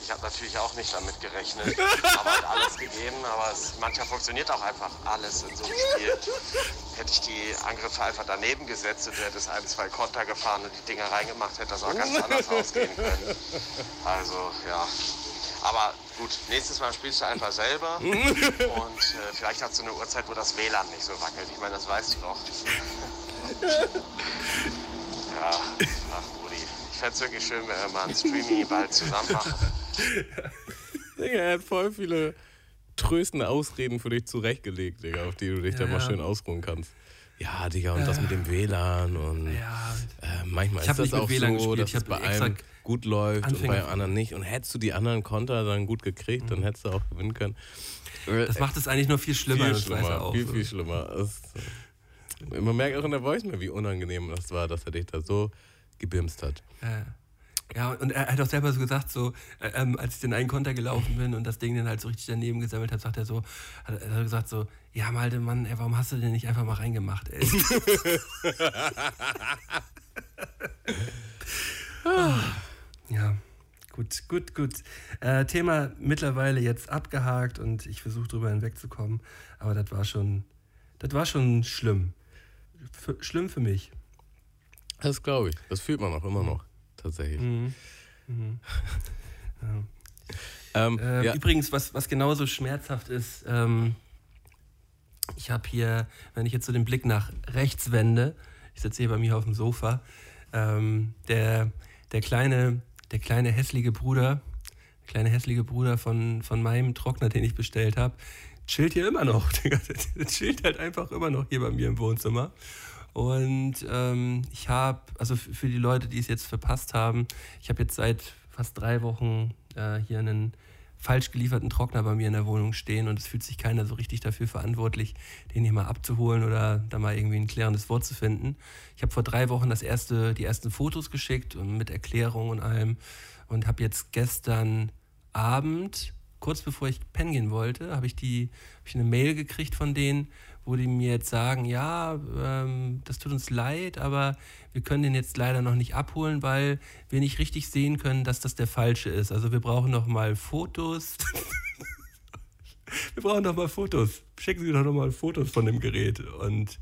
ich habe natürlich auch nicht damit gerechnet, aber halt alles gegeben. Aber es, manchmal funktioniert auch einfach alles in so einem Spiel. Hätte ich die Angriffe einfach daneben gesetzt und du hättest ein, zwei Konter gefahren und die Dinger reingemacht, hätte das auch ganz anders ausgehen können. Also, ja. Aber gut, nächstes Mal spielst du einfach selber und äh, vielleicht hast du eine Uhrzeit, wo das WLAN nicht so wackelt. Ich meine, das weißt du doch. Ja, ach Brudi. Ich fände es wirklich schön, wenn wir mal ein Streaming bald zusammen machen. Digga, er hat voll viele tröstende Ausreden für dich zurechtgelegt, Digga, auf die du dich Ja, dann mal ja. schön ausruhen kannst. Ja, Digga, und das mit dem WLAN und Ja, äh, manchmal Ich ist das nicht mit auch WLAN so, gespielt, dass ich bei extra einem gut läuft und Anfänger- bei anderen nicht. Und hättest du die anderen Konter dann gut gekriegt, dann hättest du auch gewinnen können. das macht es eigentlich nur viel schlimmer, viel er schlimmer, auch. viel, viel schlimmer. Es, man merkt auch in der Voicemail, wie unangenehm das war, dass er dich da so gebimst hat. Ja. Ja, und er hat auch selber so gesagt, so, äh, ähm, als ich den einen Konter gelaufen bin und das Ding dann halt so richtig daneben gesammelt hat, sagt er so, hat er gesagt so, ja, Malte, Mann, ey, warum hast du den nicht einfach mal reingemacht, ey? Ah, ja, gut, gut, gut. Äh, Thema mittlerweile jetzt abgehakt und ich versuche drüber hinwegzukommen, aber das war schon, das war schon schlimm. F schlimm für mich. Das glaube ich. Das fühlt man auch immer noch, tatsächlich. Mhm. Mhm. Ähm, Ähm, ja, Übrigens, was, was genauso schmerzhaft ist, ähm, ich habe hier, wenn ich jetzt so den Blick nach rechts wende, ich sitze hier bei mir auf dem Sofa, ähm, der, der, kleine, der kleine hässliche Bruder, der kleine hässliche Bruder von, von meinem Trockner, den ich bestellt habe, chillt hier immer noch. Der chillt halt einfach immer noch hier bei mir im Wohnzimmer. Und ähm, ich habe, also für die Leute, die es jetzt verpasst haben, ich habe jetzt seit fast drei Wochen äh, hier einen falsch gelieferten Trockner bei mir in der Wohnung stehen und es fühlt sich keiner so richtig dafür verantwortlich, den hier mal abzuholen oder da mal irgendwie ein klärendes Wort zu finden. Ich habe vor drei Wochen das erste, die ersten Fotos geschickt mit Erklärung und allem und habe jetzt gestern Abend, kurz bevor ich pennen gehen wollte, habe ich die, habe ich eine Mail gekriegt von denen, wo die mir jetzt sagen, ja, ähm, das tut uns leid, aber wir können den jetzt leider noch nicht abholen, weil wir nicht richtig sehen können, dass das der falsche ist. Also wir brauchen noch mal Fotos. wir brauchen noch mal Fotos. Schicken Sie doch noch mal Fotos von dem Gerät und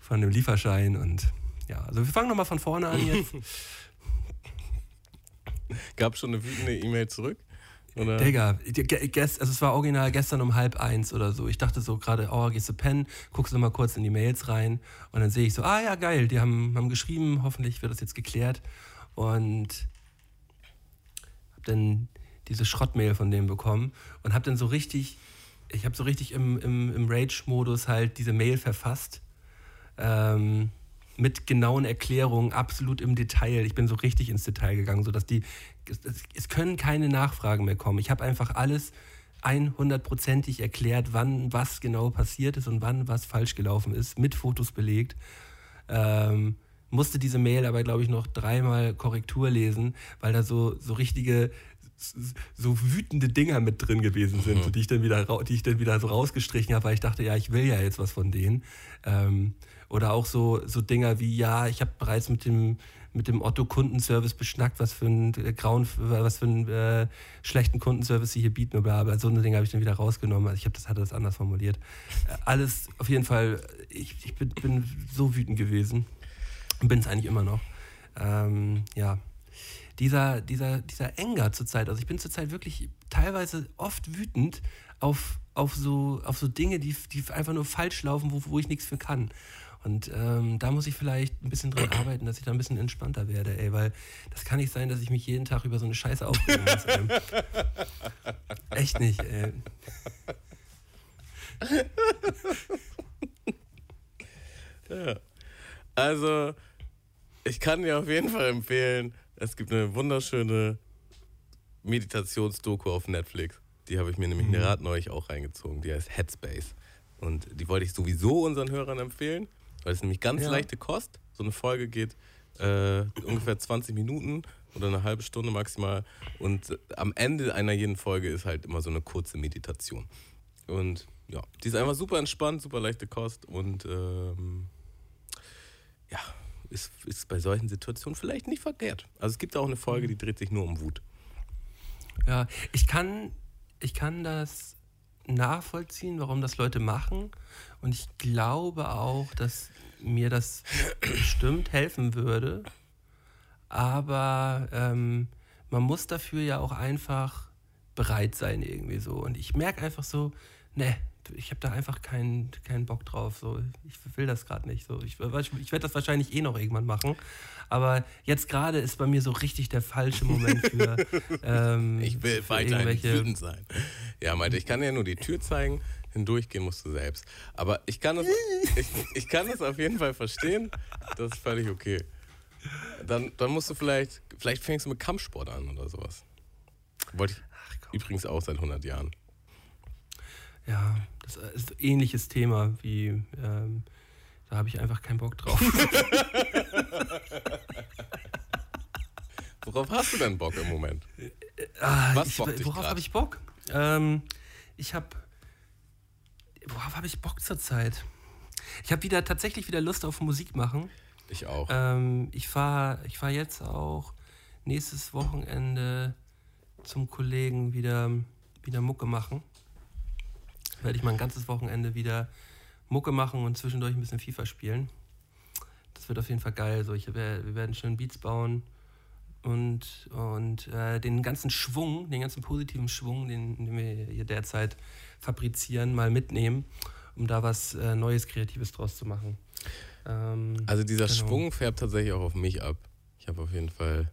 von dem Lieferschein und ja, also wir fangen noch mal von vorne an jetzt. gab schon eine wütende E-Mail zurück? Oder? Digga, gest- also es war original gestern um halb eins oder so. Ich dachte so gerade, oh, gehst du pennen, guckst du mal kurz in die Mails rein und dann sehe ich so, ah ja, geil, die haben, haben geschrieben, hoffentlich wird das jetzt geklärt. Und hab dann diese Schrottmail von dem bekommen und hab dann so richtig, ich habe so richtig im, im, im Rage-Modus halt diese Mail verfasst. Ähm, mit genauen Erklärungen, absolut im Detail. Ich bin so richtig ins Detail gegangen, sodass die, es, es können keine Nachfragen mehr kommen. Ich habe einfach alles 100%ig erklärt, wann was genau passiert ist und wann was falsch gelaufen ist, mit Fotos belegt. Ähm, musste diese Mail aber, glaube ich, noch dreimal Korrektur lesen, weil da so, so richtige, so wütende Dinger mit drin gewesen sind, Mhm. die, ich dann wieder, die ich dann wieder so rausgestrichen habe, weil ich dachte, ja, ich will ja jetzt was von denen. Ähm, oder auch so, so Dinger wie, ja, ich habe bereits mit dem, mit dem Otto-Kundenservice beschnackt, was für einen äh, grauen, was für einen äh, schlechten Kundenservice sie hier bieten, oder aber so eine Dinge habe ich dann wieder rausgenommen. Also ich habe das hatte das anders formuliert. Äh, alles auf jeden Fall, ich, ich bin, bin so wütend gewesen. Und bin es eigentlich immer noch. Ähm, ja. Dieser, dieser, dieser Enger zurzeit, also ich bin zurzeit wirklich teilweise oft wütend auf, auf, so, auf so Dinge, die, die einfach nur falsch laufen, wo, wo ich nichts für kann. Und ähm, da muss ich vielleicht ein bisschen dran arbeiten, dass ich da ein bisschen entspannter werde, ey, weil das kann nicht sein, dass ich mich jeden Tag über so eine Scheiße aufregen muss. Ey. Echt nicht, ey. Also, ich kann dir auf jeden Fall empfehlen, es gibt eine wunderschöne Meditationsdoku auf Netflix. Die habe ich mir nämlich gerade neulich auch reingezogen. Die heißt Headspace. Und die wollte ich sowieso unseren Hörern empfehlen, weil es nämlich ganz Ja. leichte Kost. So eine Folge geht äh, ungefähr 20 Minuten oder eine halbe Stunde maximal. Und äh, am Ende einer jeden Folge ist halt immer so eine kurze Meditation. Und ja, die ist einfach super entspannt, super leichte Kost und ähm, ja, ist, ist bei solchen Situationen vielleicht nicht verkehrt. Also es gibt auch eine Folge, die dreht sich nur um Wut. Ja, ich kann, ich kann das nachvollziehen, warum das Leute machen. Und ich glaube auch, dass mir das bestimmt helfen würde. Aber ähm, man muss dafür ja auch einfach bereit sein irgendwie so. Und ich merke einfach so, ne, ich habe da einfach keinen keinen Bock drauf. So, ich will das gerade nicht. So, ich ich werde das wahrscheinlich eh noch irgendwann machen. Aber jetzt gerade ist bei mir so richtig der falsche Moment für. Ähm, Ich will weiterhin wütend sein. Ja, meinte, ich kann dir nur die Tür zeigen, hindurchgehen musst du selbst. Aber ich kann es, ich, ich kann es auf jeden Fall verstehen. Das ist völlig okay. Dann, dann musst du vielleicht, vielleicht fängst du mit Kampfsport an oder sowas. Wollte ich übrigens auch seit 100 Jahren. Ja, das ist ein ähnliches Thema wie. Ähm, da habe ich einfach keinen Bock drauf. Worauf hast du denn Bock im Moment? Ah, Was ich, bockt dich worauf habe ich Bock? Ähm, ich habe. Worauf habe ich Bock zurzeit? Ich habe wieder tatsächlich wieder Lust auf Musik machen. Ich auch. Ähm, ich fahre ich fahr jetzt auch nächstes Wochenende zum Kollegen wieder, wieder Mucke machen. Werde ich mal ein ganzes Wochenende wieder Mucke machen und zwischendurch ein bisschen FIFA spielen. Das wird auf jeden Fall geil. So, ich, wir werden schön Beats bauen und, und äh, den ganzen Schwung, den ganzen positiven Schwung, den, den wir hier derzeit fabrizieren, mal mitnehmen, um da was äh, Neues, Kreatives draus zu machen. Ähm, Also dieser Genau. Schwung färbt tatsächlich auch auf mich ab. Ich habe auf jeden Fall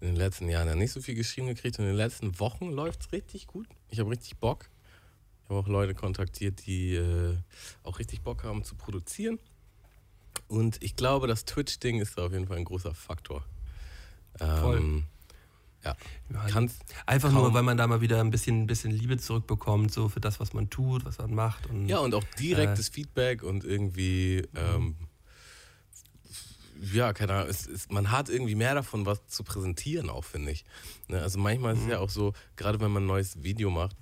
in den letzten Jahren ja nicht so viel geschrieben gekriegt und in den letzten Wochen läuft es richtig gut. Ich habe richtig Bock. Ich habe auch Leute kontaktiert, die äh, auch richtig Bock haben zu produzieren. Und ich glaube, das Twitch-Ding ist da auf jeden Fall ein großer Faktor. Ähm, Voll. Ja. Ja, Kannst Einfach nur, weil man da mal wieder ein bisschen, ein bisschen Liebe zurückbekommt, so für das, was man tut, was man macht. Und Ja, und auch direktes Feedback und irgendwie, ähm, ja, keine Ahnung, es, es, man hat irgendwie mehr davon, was zu präsentieren, auch finde ich. Ne? Also manchmal ist es ja auch so, gerade wenn man ein neues Video macht,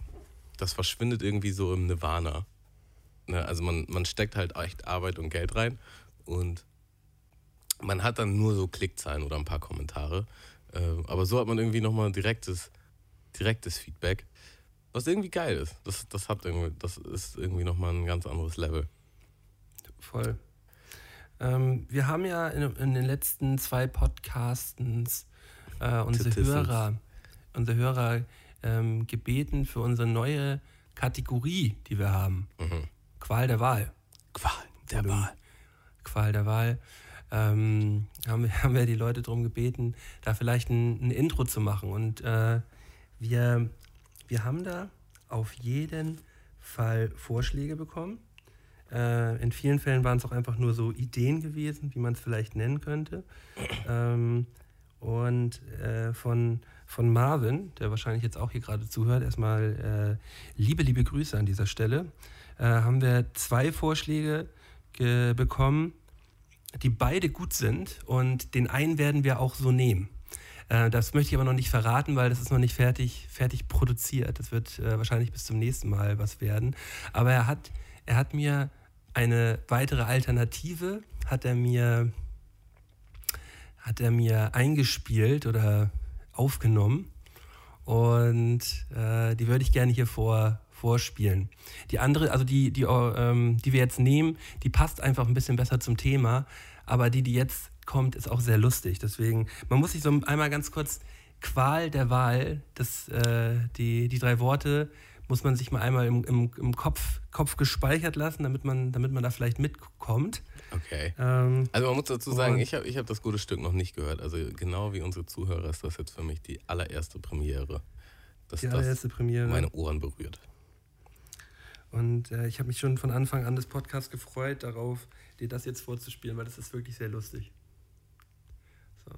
das verschwindet irgendwie so im Nirvana. Ne? Also man, man steckt halt echt Arbeit und Geld rein und man hat dann nur so Klickzahlen oder ein paar Kommentare. Äh, aber so hat man irgendwie nochmal direktes, direktes Feedback, was irgendwie geil ist. Das, das, hat irgendwie, das ist irgendwie nochmal ein ganz anderes Level. voll. Ähm, wir haben ja in, in den letzten zwei Podcastens äh, unsere. Hörer, unsere Hörer ähm, gebeten für unsere neue Kategorie, die wir haben. Qual der Wahl. Qual der Oder- Wahl. Qual der Wahl. Ähm, haben, wir, haben wir die Leute darum gebeten, da vielleicht ein, ein Intro zu machen. Und äh, wir, wir haben da auf jeden Fall Vorschläge bekommen. Äh, in vielen Fällen waren es auch einfach nur so Ideen gewesen, wie man es vielleicht nennen könnte. Ähm, und äh, von, von Marvin, der wahrscheinlich jetzt auch hier gerade zuhört, erstmal äh, liebe, liebe Grüße an dieser Stelle, äh, haben wir zwei Vorschläge ge- bekommen, die beide gut sind und den einen werden wir auch so nehmen. Äh, das möchte ich aber noch nicht verraten, weil das ist noch nicht fertig, fertig produziert. Das wird äh, wahrscheinlich bis zum nächsten Mal was werden. Aber er hat, er hat mir eine weitere Alternative, hat er mir, hat er mir eingespielt oder aufgenommen. Und äh, die würde ich gerne hier vor, vorspielen. Die andere, also die, die, ähm, die wir jetzt nehmen, die passt einfach ein bisschen besser zum Thema. Aber die, die jetzt kommt, ist auch sehr lustig. Deswegen, man muss sich so einmal ganz kurz Qual der Wahl, das, äh, die, die drei Worte muss man sich mal einmal im, im, im Kopf, Kopf gespeichert lassen, damit man, damit man da vielleicht mitkommt. Okay. Ähm, Also man muss dazu sagen, ich habe ich hab das gute Stück noch nicht gehört. Also genau wie unsere Zuhörer ist das jetzt für mich die allererste Premiere, dass die das allererste Premiere. meine Ohren berührt. Und äh, ich habe mich schon von Anfang an des Podcasts gefreut, darauf, dir das jetzt vorzuspielen, weil das ist wirklich sehr lustig. So.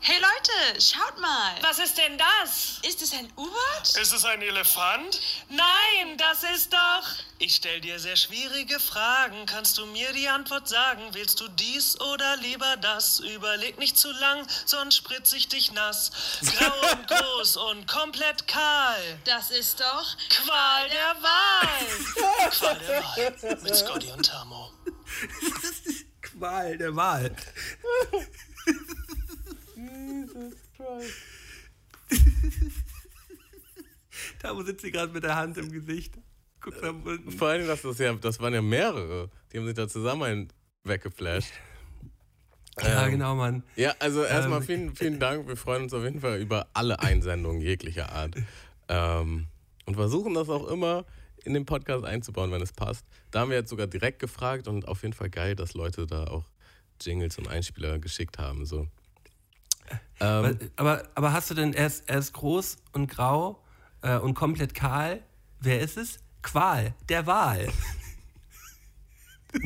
Hey Leute, schaut mal. Was ist denn das? Ist es ein U-Boot? Ist es ein Elefant? Nein, das ist doch. Ich stell dir sehr schwierige Fragen. Kannst du mir die Antwort sagen? Willst du dies oder lieber das? Überleg nicht zu lang, sonst spritz ich dich nass. Grau und groß und komplett kahl. Das ist doch. Qual der Wahl. Qual der Wahl. Mit Scotty und Tamo. Qual der Wahl. da sitzt sie gerade mit der Hand im Gesicht. Guck da unten. Vor allem, das, ist ja, das waren ja mehrere. Die haben sich da zusammen weggeflasht. Ja, Ähm, genau, Mann. Ja, also erstmal Ähm, vielen, vielen Dank. Wir freuen uns auf jeden Fall über alle Einsendungen jeglicher Art. Ähm, und versuchen das auch immer in den Podcast einzubauen, wenn es passt. Da haben wir jetzt sogar direkt gefragt und auf jeden Fall geil, dass Leute da auch Jingles und Einspieler geschickt haben. So. Ähm, Aber, aber hast du denn, er ist, er ist groß und grau äh, und komplett kahl. Wer ist es? Qual, der Wahl.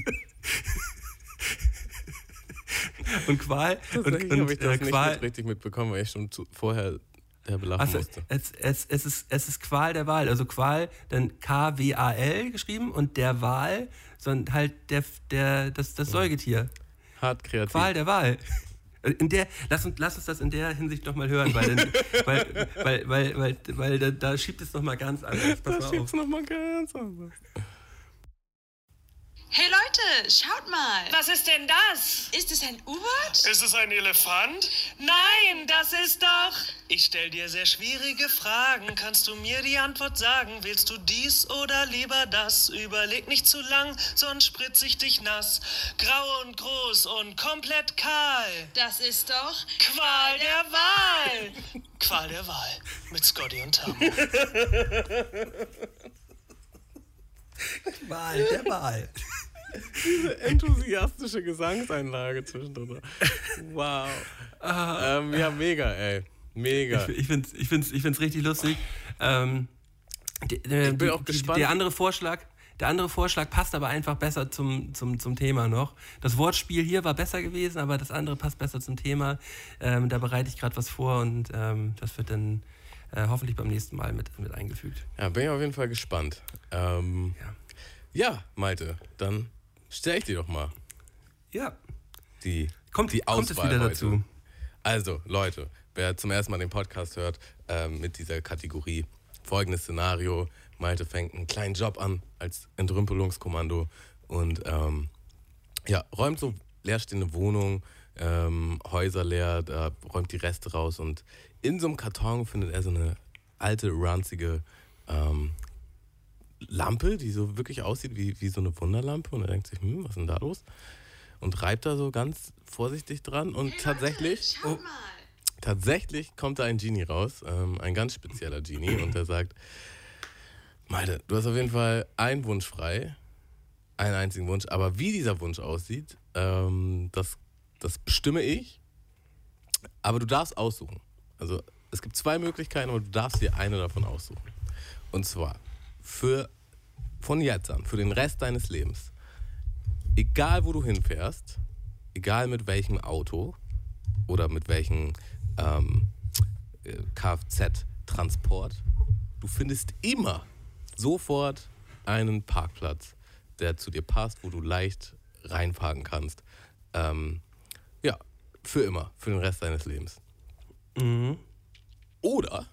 und Qual, und, tatsächlich und habe ich das äh, nicht Qual, mit richtig mitbekommen, weil ich schon zu, vorher derbe lachen Also, musste. es, es, es, ist, es ist Qual der Wahl. Also Qual, dann K-W-A-L geschrieben und der Wahl, sondern halt der, der, das, das Säugetier. Hart kreativ. Qual der Wahl. In der, lass, uns, lass uns das in der Hinsicht nochmal hören, weil, dann, weil, weil, weil, weil, weil da, da schiebt es nochmal ganz anders. Pass das mal auf. schiebt's nochmal ganz anders. Hey Leute, schaut mal. Was ist denn das? Ist es ein U-Boot? Ist es ein Elefant? Nein, das ist doch. Ich stell dir sehr schwierige Fragen. Kannst du mir die Antwort sagen? Willst du dies oder lieber das? Überleg nicht zu lang, sonst spritz ich dich nass. Grau und groß und komplett kahl. Das ist doch. Qual der Wahl. Qual der Wahl. Mit Scotty und Tamo. Wahl, der Wahl. Enthusiastische Gesangseinlage zwischendrin. Wow. ähm, ja, mega, ey. Mega. Ich finde es ich find's, ich find's richtig lustig. Ähm, die, äh, Ich bin die, auch gespannt. Die, der andere Vorschlag. Der andere Vorschlag passt aber einfach besser zum, zum, zum Thema noch. Das Wortspiel hier war besser gewesen, aber das andere passt besser zum Thema. Ähm, da bereite ich gerade was vor und ähm, das wird dann äh, hoffentlich beim nächsten Mal mit, mit eingefügt. Ja, bin ich auf jeden Fall gespannt. Ähm, Ja. ja, Malte, dann stell ich dir doch mal Ja, die, kommt, die kommt es Auswahl wieder heute. dazu. Also, Leute, wer zum ersten Mal den Podcast hört, ähm, mit dieser Kategorie, folgendes Szenario: Malte fängt einen kleinen Job an als Entrümpelungskommando und ähm, ja, räumt so leerstehende Wohnungen, ähm, Häuser leer, da räumt die Reste raus und in so einem Karton findet er so eine alte, ranzige ähm, Lampe, die so wirklich aussieht wie, wie so eine Wunderlampe und er denkt sich, hm, was ist denn da los? Und reibt da so ganz vorsichtig dran und tatsächlich, Schaut mal. tatsächlich kommt da ein Genie raus, ähm, ein ganz spezieller Genie und der sagt, Malte, du hast auf jeden Fall einen Wunsch frei, einen einzigen Wunsch, aber wie dieser Wunsch aussieht, ähm, das, das bestimme ich, aber du darfst aussuchen. Also es gibt zwei Möglichkeiten, aber du darfst dir eine davon aussuchen. Und zwar für von jetzt an, für den Rest deines Lebens, egal wo du hinfährst, egal mit welchem Auto oder mit welchem ähm, äh, Kfz-Transport, du findest immer sofort einen Parkplatz, der zu dir passt, wo du leicht reinfahren kannst. Ähm, ja, für immer, für den Rest deines Lebens. Oder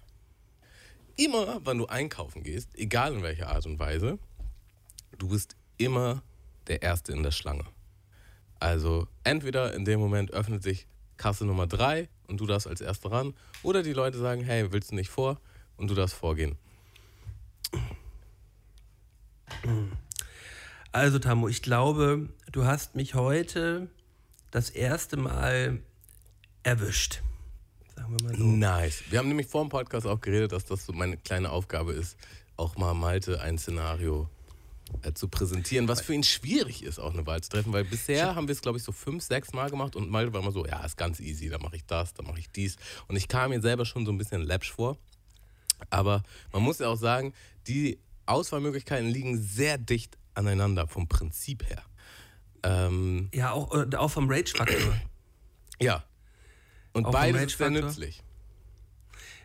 immer, wenn du einkaufen gehst, egal in welcher Art und Weise, du bist immer der Erste in der Schlange. Also entweder in dem Moment öffnet sich Kasse Nummer 3 und du darfst als Erster ran, oder die Leute sagen, hey, willst du nicht vor? Und du darfst vorgehen. Also, Tamu, ich glaube, du hast mich heute das erste Mal erwischt. Sagen wir mal so. Nice. Wir haben nämlich vor dem Podcast auch geredet, dass das so meine kleine Aufgabe ist, auch mal Malte ein Szenario zu präsentieren, was für ihn schwierig ist, auch eine Wahl zu treffen, weil bisher haben wir es, glaube ich, so fünf, sechs Mal gemacht und Malte war immer so, ja, ist ganz easy, da mache ich das, da mache ich dies. Und ich kam mir selber schon so ein bisschen läppsch vor. Aber man muss ja auch sagen, die Auswahlmöglichkeiten liegen sehr dicht aneinander vom Prinzip her. Ähm, Ja, auch, äh, auch vom Rage-Faktor. ja. Und Auch beides ist sehr nützlich.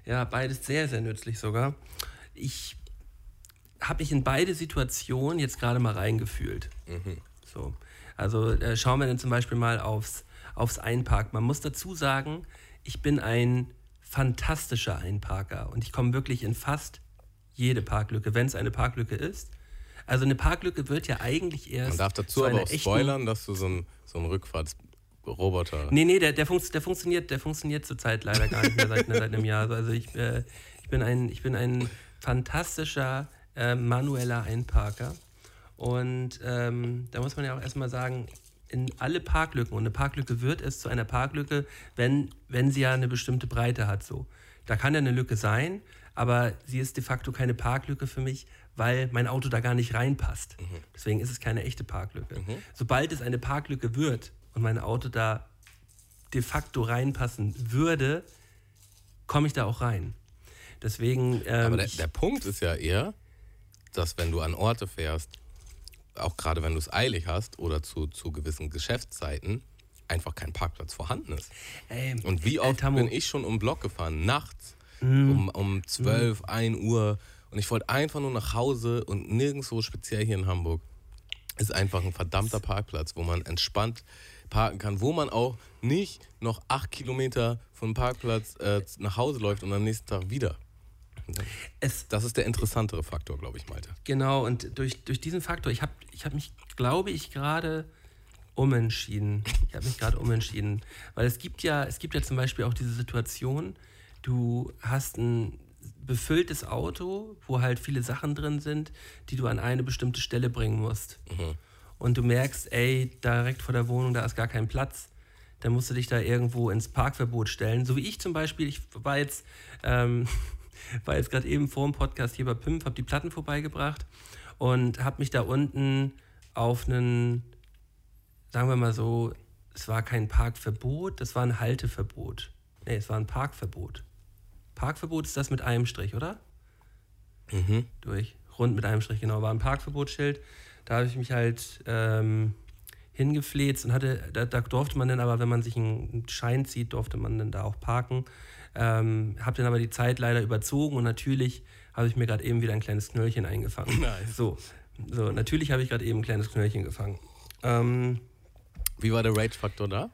Ja, beides sehr, sehr nützlich sogar. Ich habe mich in beide Situationen jetzt gerade mal reingefühlt. So. Also äh, schauen wir dann zum Beispiel mal aufs, aufs Einparken. Man muss dazu sagen, ich bin ein fantastischer Einparker und ich komme wirklich in fast jede Parklücke, wenn es eine Parklücke ist. Also eine Parklücke wird ja eigentlich erst. Man darf zu dazu aber auch spoilern, dass du so ein, so ein Rückfahrtsroboter. Nee, nee, der, der, funkt, der funktioniert, der funktioniert zurzeit leider gar nicht mehr seit, seit einem Jahr. Also ich, äh, ich, bin ein, ich bin ein fantastischer äh, manueller Einparker. Und ähm, da muss man ja auch erstmal sagen, in alle Parklücken, und eine Parklücke wird es zu einer Parklücke, wenn, wenn sie ja eine bestimmte Breite hat. So. Da kann ja eine Lücke sein, aber sie ist de facto keine Parklücke für mich, weil mein Auto da gar nicht reinpasst. Deswegen ist es keine echte Parklücke. Sobald es eine Parklücke wird und mein Auto da de facto reinpassen würde, komme ich da auch rein. Deswegen. Ähm, Aber der, der Punkt ist ja eher, dass wenn du an Orte fährst, auch gerade wenn du es eilig hast oder zu, zu gewissen Geschäftszeiten, einfach kein Parkplatz vorhanden ist. ey, Und wie ey, oft Tammo, bin ich schon um den Block gefahren, nachts, Mhm. um, um 12, 1 Uhr. Und ich wollte einfach nur nach Hause und nirgendwo, speziell hier in Hamburg, ist einfach ein verdammter Parkplatz, wo man entspannt parken kann, wo man auch nicht noch acht Kilometer vom Parkplatz äh, nach Hause läuft und am nächsten Tag wieder. Es, Das ist der interessantere Faktor, glaube ich, Malte. genau, und durch, durch diesen Faktor, ich habe ich hab mich, glaube ich, gerade umentschieden. Ich habe mich gerade umentschieden. Weil es gibt ja, es gibt ja zum Beispiel auch diese Situation, du hast ein befülltes Auto, wo halt viele Sachen drin sind, die du an eine bestimmte Stelle bringen musst. Und du merkst, ey, direkt vor der Wohnung, da ist gar kein Platz. Dann musst du dich da irgendwo ins Parkverbot stellen. So wie ich zum Beispiel, ich war jetzt, ähm, war jetzt gerade eben vor dem Podcast hier bei Pimp, habe die Platten vorbeigebracht und habe mich da unten auf einen, sagen wir mal so, es war kein Parkverbot, das war ein Halteverbot. Nee, es war ein Parkverbot. Parkverbot ist das mit einem Strich, oder? Durch. Rund mit einem Strich, genau. War ein Parkverbotsschild. Da habe ich mich halt ähm, hingefleht und hatte, da, da durfte man dann aber, wenn man sich einen Schein zieht, durfte man dann da auch parken. Ähm, habe dann aber die Zeit leider überzogen und natürlich habe ich mir gerade eben wieder ein kleines Knöllchen eingefangen. Nice. So, so, natürlich habe ich gerade eben ein kleines Knöllchen gefangen. Ähm, Wie war der Rage-Faktor da?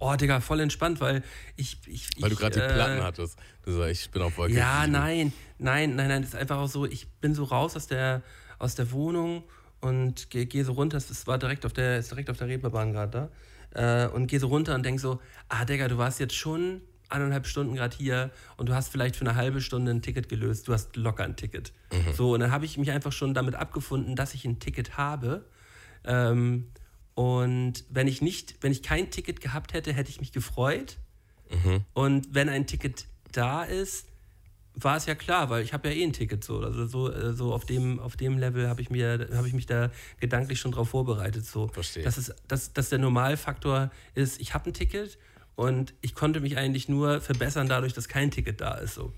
oh, Digga, voll entspannt, weil ich. ich Weil du ich, gerade die äh, Platten hattest. Du sagst, ich bin auf Wolke Ja, nein, nein, nein, nein. Das ist einfach auch so, ich bin so raus aus der, aus der Wohnung und gehe geh so runter. Das war direkt auf der, ist direkt auf der Reeperbahn gerade da. Äh, und gehe so runter und denk so, ah, Digga, du warst jetzt schon eineinhalb Stunden gerade hier und du hast vielleicht für eine halbe Stunde ein Ticket gelöst. Du hast locker ein Ticket. So, und dann habe ich mich einfach schon damit abgefunden, dass ich ein Ticket habe. Ähm, und wenn ich nicht, wenn ich kein Ticket gehabt hätte, hätte ich mich gefreut. Und wenn ein Ticket da ist, war es ja klar, weil ich habe ja eh ein Ticket so. Also so, äh, so auf dem, auf dem Level habe ich mir, habe ich mich da gedanklich schon drauf vorbereitet. So. Verstehe. Dass, es, dass, dass der Normalfaktor ist, ich habe ein Ticket und ich konnte mich eigentlich nur verbessern dadurch, dass kein Ticket da ist. So.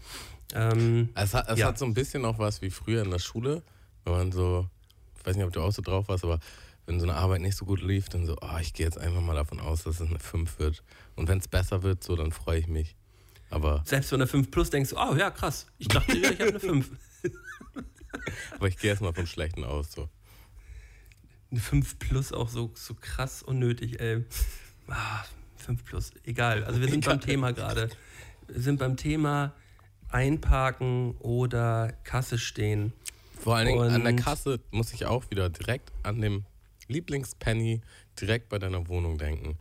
Ähm, Es, hat, es Ja. hat so ein bisschen auch was wie früher in der Schule. Wenn man so, ich weiß nicht, ob du auch so drauf warst, aber wenn so eine Arbeit nicht so gut lief, dann so, ah, ich gehe jetzt einfach mal davon aus, dass es eine 5 wird. Und wenn es besser wird, so, dann freue ich mich. Aber, Selbst wenn du 5 plus denkst, du, oh ja, krass, ich dachte, ich habe eine 5. aber ich gehe erstmal vom Schlechten aus. So. Eine 5 plus auch so, so krass unnötig, ey. Ah, 5 plus, egal. Also wir sind beim Thema gerade. Wir sind beim Thema einparken oder Kasse stehen. Vor allen Dingen an der Kasse muss ich auch wieder direkt an dem Lieblingspenny direkt bei deiner Wohnung denken,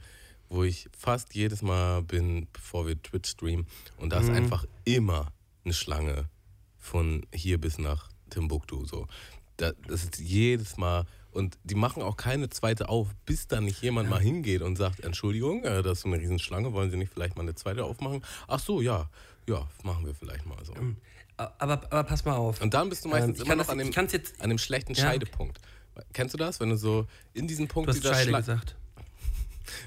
wo ich fast jedes Mal bin, bevor wir Twitch streamen. Und da ist einfach immer eine Schlange von hier bis nach Timbuktu. So. Da, das ist jedes Mal. Und die machen auch keine zweite auf, bis da nicht jemand mal hingeht und sagt, Entschuldigung, äh, das ist so eine Riesenschlange, wollen Sie nicht vielleicht mal eine zweite aufmachen? Ach so, ja, ja, machen wir vielleicht mal so. Aber, aber pass mal auf. Und dann bist du meistens Ähm, immer noch das- an dem, jetzt- an dem schlechten Ja. Scheidepunkt. Kennst du das? Wenn du so in diesem Punkt Du hast dieser Scheide Schla- gesagt.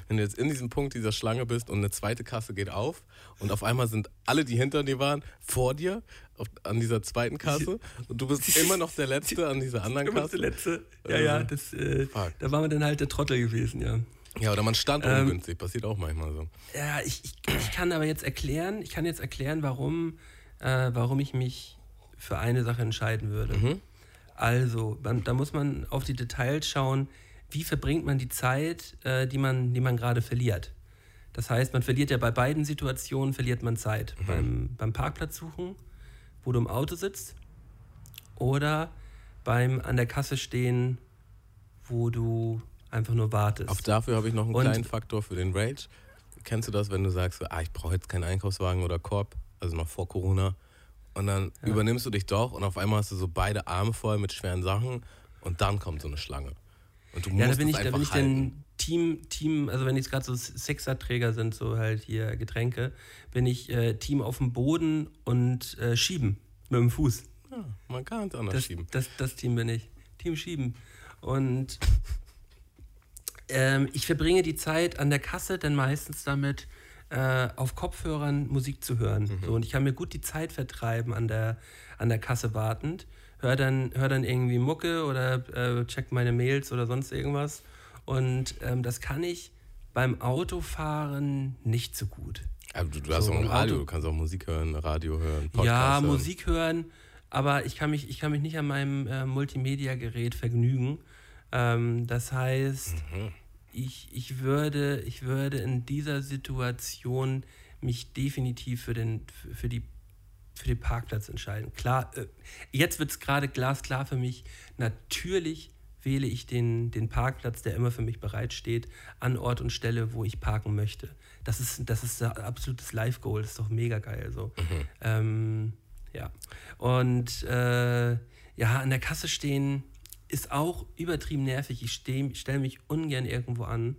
Wenn du jetzt in diesem Punkt dieser Schlange bist und eine zweite Kasse geht auf und auf einmal sind alle, die hinter dir waren, vor dir auf, an dieser zweiten Kasse und du bist immer noch der Letzte an dieser anderen Immer Kasse. letzte. Ja, ja, Äh, das, äh, da waren wir dann halt der Trottel gewesen, ja. Ja, oder man stand Ähm, ungünstig, passiert auch manchmal so. Ja, ich, ich, ich kann aber jetzt erklären, ich kann jetzt erklären, warum, äh, warum ich mich für eine Sache entscheiden würde. Mhm. Also, man, da muss man auf die Details schauen, wie verbringt man die Zeit, äh, die man, die man gerade verliert. Das heißt, man verliert ja bei beiden Situationen, verliert man Zeit. Mhm. Beim, beim Parkplatz suchen, wo du im Auto sitzt, oder beim an der Kasse stehen, wo du einfach nur wartest. Auch dafür habe ich noch einen Und- kleinen Faktor für den Rage. Kennst du das, wenn du sagst, ah, ich brauche jetzt keinen Einkaufswagen oder Korb, also noch vor Corona, und dann übernimmst du dich doch und auf einmal hast du so beide Arme voll mit schweren Sachen und dann kommt so eine Schlange. Und du Ja, da musst bin ich, da bin ich dann Team, Team, also wenn jetzt gerade so Sechserträger sind, so halt hier Getränke, bin ich äh, Team auf dem Boden und äh, schieben mit dem Fuß. Ja, man kann es anders Das, schieben. das, das Team bin ich. Team schieben. Und ähm, ich verbringe die Zeit an der Kasse dann meistens damit, äh, auf Kopfhörern Musik zu hören. Mhm. So, und ich kann mir gut die Zeit vertreiben an der, an der Kasse wartend. Hör dann, hör dann irgendwie Mucke oder äh, check meine Mails oder sonst irgendwas. Und ähm, das kann ich beim Autofahren nicht so gut. Aber du, du hast So, auch ein Radio, Auto- du kannst auch Musik hören, Radio hören, Podcast ja, hören. Musik hören, aber ich kann mich, ich kann mich nicht an meinem äh, Multimedia-Gerät vergnügen. Ähm, das heißt, Mhm. ich, ich, würde, ich würde in dieser Situation mich definitiv für, den, für, die, für den Parkplatz entscheiden. Klar, äh, jetzt wird es gerade glasklar für mich. Natürlich wähle ich den, den Parkplatz, der immer für mich bereitsteht, an Ort und Stelle, wo ich parken möchte. Das ist, das ist ein absolutes Live-Goal, das ist doch mega geil. So. Ähm, ja. Und äh, ja, an der Kasse stehen ist auch übertrieben nervig. Ich stelle mich ungern irgendwo an.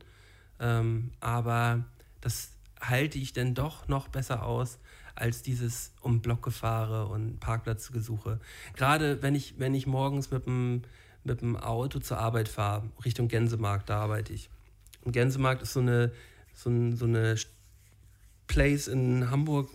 Ähm, aber das halte ich dann doch noch besser aus als dieses um Blockgefahre und Parkplatzgesuche. Gerade wenn ich, wenn ich morgens mit dem, mit dem Auto zur Arbeit fahre, Richtung Gänsemarkt, da arbeite ich. Und Gänsemarkt ist so eine, so, ein, so eine Place in Hamburg,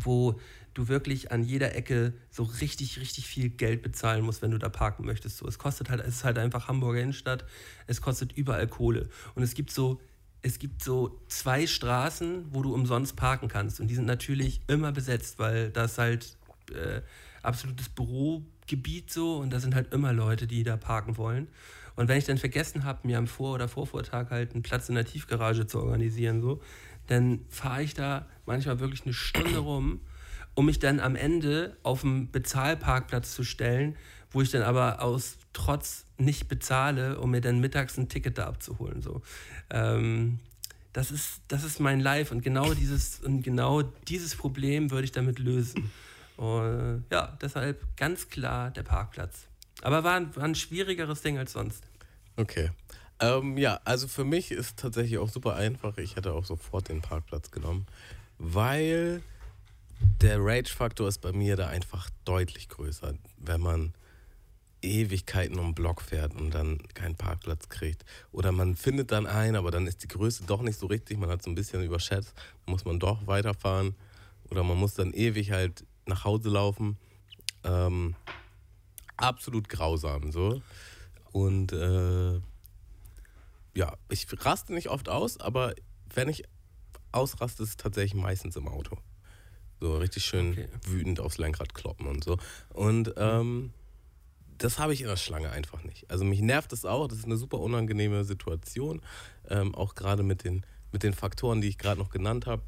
wo du wirklich an jeder Ecke so richtig, richtig viel Geld bezahlen musst, wenn du da parken möchtest. So, es kostet halt, es ist halt einfach Hamburger Innenstadt, es kostet überall Kohle. Und es gibt so, es gibt so zwei Straßen, wo du umsonst parken kannst. Und die sind natürlich immer besetzt, weil das halt äh, absolutes Bürogebiet so und da sind halt immer Leute, die da parken wollen. Und wenn ich dann vergessen habe, mir am Vor- oder Vorvortag halt einen Platz in der Tiefgarage zu organisieren, so, dann fahre ich da manchmal wirklich eine Stunde rum, um mich dann am Ende auf einen Bezahlparkplatz zu stellen, wo ich dann aber aus Trotz nicht bezahle, um mir dann mittags ein Ticket da abzuholen. So. Ähm, das, ist, das ist mein Life und genau dieses, und genau dieses Problem würde ich damit lösen. Und, ja, deshalb ganz klar der Parkplatz. Aber war ein, war ein schwierigeres Ding als sonst. Okay. Ähm, ja, also für mich ist tatsächlich auch super einfach. Ich hätte auch sofort den Parkplatz genommen, weil der Rage-Faktor ist bei mir da einfach deutlich größer, wenn man Ewigkeiten um Block fährt und dann keinen Parkplatz kriegt. Oder man findet dann einen, aber dann ist die Größe doch nicht so richtig, man hat so ein bisschen überschätzt, dann muss man doch weiterfahren. Oder man muss dann ewig halt nach Hause laufen. Ähm, absolut grausam so. Und äh, ja, ich raste nicht oft aus, aber wenn ich ausraste, ist es tatsächlich meistens im Auto. So richtig schön Okay. wütend aufs Lenkrad kloppen und so. Und ähm, das habe ich in der Schlange einfach nicht. Also mich nervt das auch. Das ist eine super unangenehme Situation. Ähm, auch gerade mit den, mit den Faktoren, die ich gerade noch genannt habe.